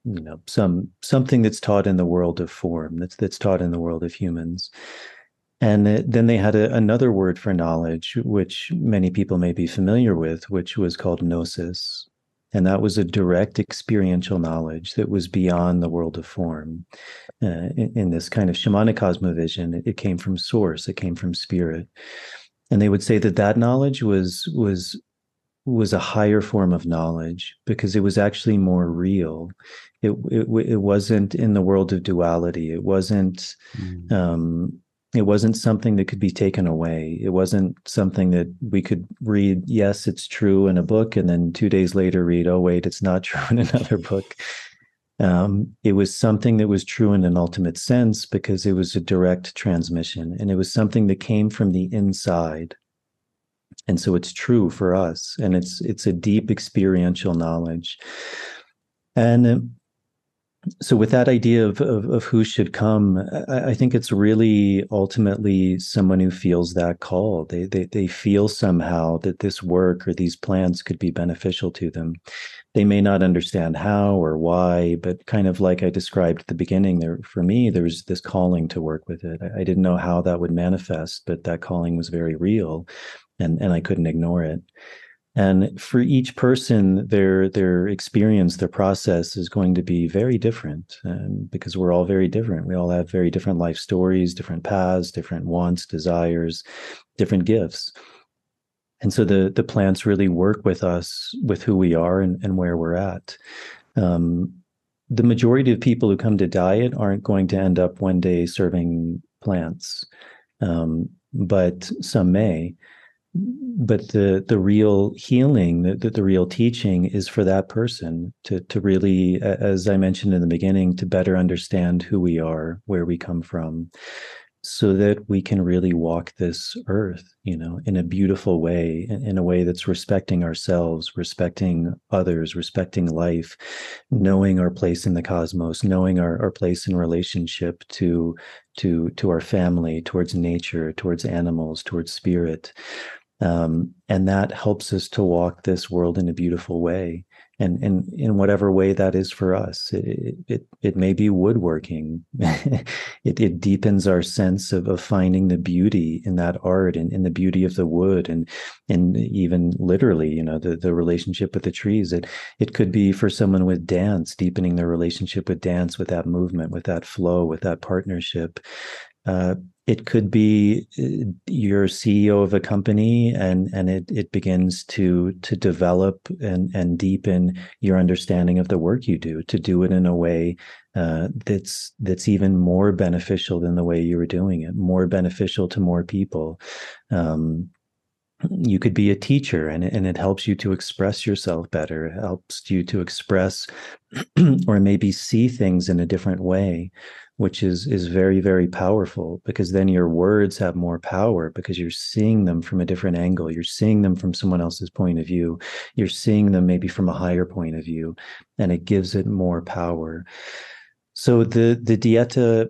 you know some something that's taught in the world of form that's that's taught in the world of humans. And then they had a, another word for knowledge which many people may be familiar with which was called gnosis. And that was a direct experiential knowledge that was beyond the world of form. Uh, in, in, this kind of shamanic cosmovision it, it came from source it came from spirit and they would say that that knowledge was was was a higher form of knowledge because it was actually more real. It it, it wasn't in the world of duality. It wasn't mm. um, it wasn't something that could be taken away. It wasn't something that we could read yes it's true in a book and then two days later read oh wait it's not true in another book um, it was something that was true in an ultimate sense because it was a direct transmission and it was something that came from the inside. And so it's true for us and it's it's a deep experiential knowledge. And so with that idea of, of, of who should come, I, I, think it's really ultimately someone who feels that call. They, they they feel somehow that this work or these plans could be beneficial to them. They may not understand how or why, but kind of like I described at the beginning, there for me there was this calling to work with it. I, I didn't know how that would manifest, but that calling was very real, and and I couldn't ignore it and for each person their their experience their process is going to be very different um, because we're all very different. We all have very different life stories different paths different wants desires different gifts. And so the the plants really work with us with who we are and, and where we're at. Um, the majority of people who come to diet aren't going to end up one day serving plants um, but some may but the the real healing the, the, the real teaching is for that person to to really as i mentioned in the beginning to better understand who we are where we come from so that we can really walk this earth you know in a beautiful way in, in a way that's respecting ourselves respecting others respecting life knowing our place in the cosmos knowing our, our place in relationship to to to our family towards nature towards animals towards spirit um, and that helps us to walk this world in a beautiful way. And, and in whatever way that is for us it it, it may be woodworking. It, it deepens our sense of, of finding the beauty in that art and in the beauty of the wood and and even literally you know the, the relationship with the trees. It it could be for someone with dance deepening their relationship with dance with that movement with that flow with that partnership. Uh, it could be uh, you're CEO of a company and and it it begins to to develop and and deepen your understanding of the work you do to do it in a way uh, that's that's even more beneficial than the way you were doing it more beneficial to more people. Um, you could be a teacher and, and it helps you to express yourself better. It helps you to express or maybe see things in a different way which is is very very powerful because then your words have more power because you're seeing them from a different angle. You're seeing them from someone else's point of view. You're seeing them maybe from a higher point of view and it gives it more power. So the the dieta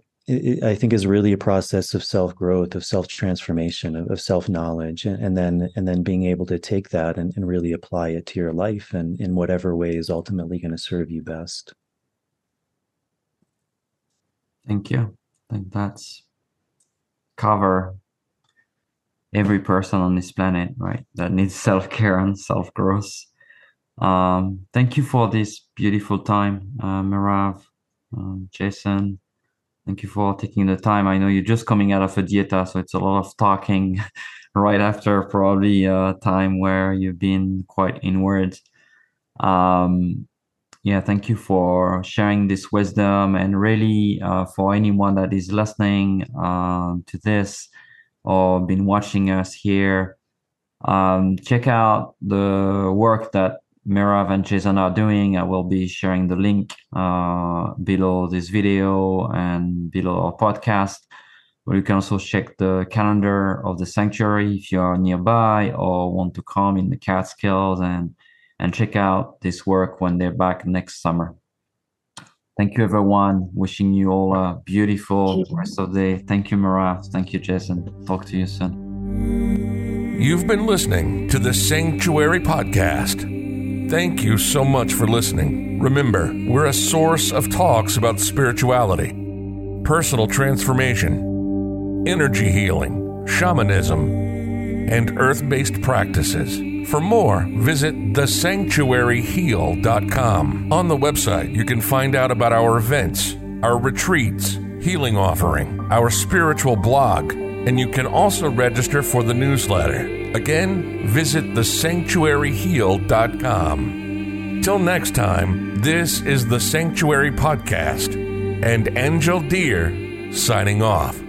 I think is really a process of self growth, of self transformation, of, of self knowledge, and, then and then being able to take that and, and really apply it to your life and in whatever way is ultimately going to serve you best. Thank you. I think that's cover every person on this planet, right? That needs self care and self growth. Um, thank you for this beautiful time, uh, Merav, um, Jason. Thank you for taking the time. I know you're just coming out of a dieta, so it's a lot of talking right after probably a time where you've been quite inward. Um, yeah, thank you for sharing this wisdom and really uh, for anyone that is listening um, to this or been watching us here, um, check out the work that Merav and Jason are doing. I will be sharing the link uh, below this video and below our podcast. Or you can also check the calendar of the sanctuary if you are nearby or want to come in the Catskills and and check out this work when they're back next summer. Thank you, everyone. Wishing you all a beautiful rest of the day. Thank you, Merav. Thank you, Jason. Talk to you soon. You've been listening to the Sanctuary Podcast. Thank you so much for listening. Remember, we're a source of talks about spirituality, personal transformation, energy healing, shamanism, and earth based practices. For more, visit thesanctuaryheal.com. On the website, you can find out about our events, our retreats, healing offering, our spiritual blog, and you can also register for the newsletter. Again, visit thesanctuaryheal.com. Till next time, this is the Sanctuary Podcast and Angel Deer signing off.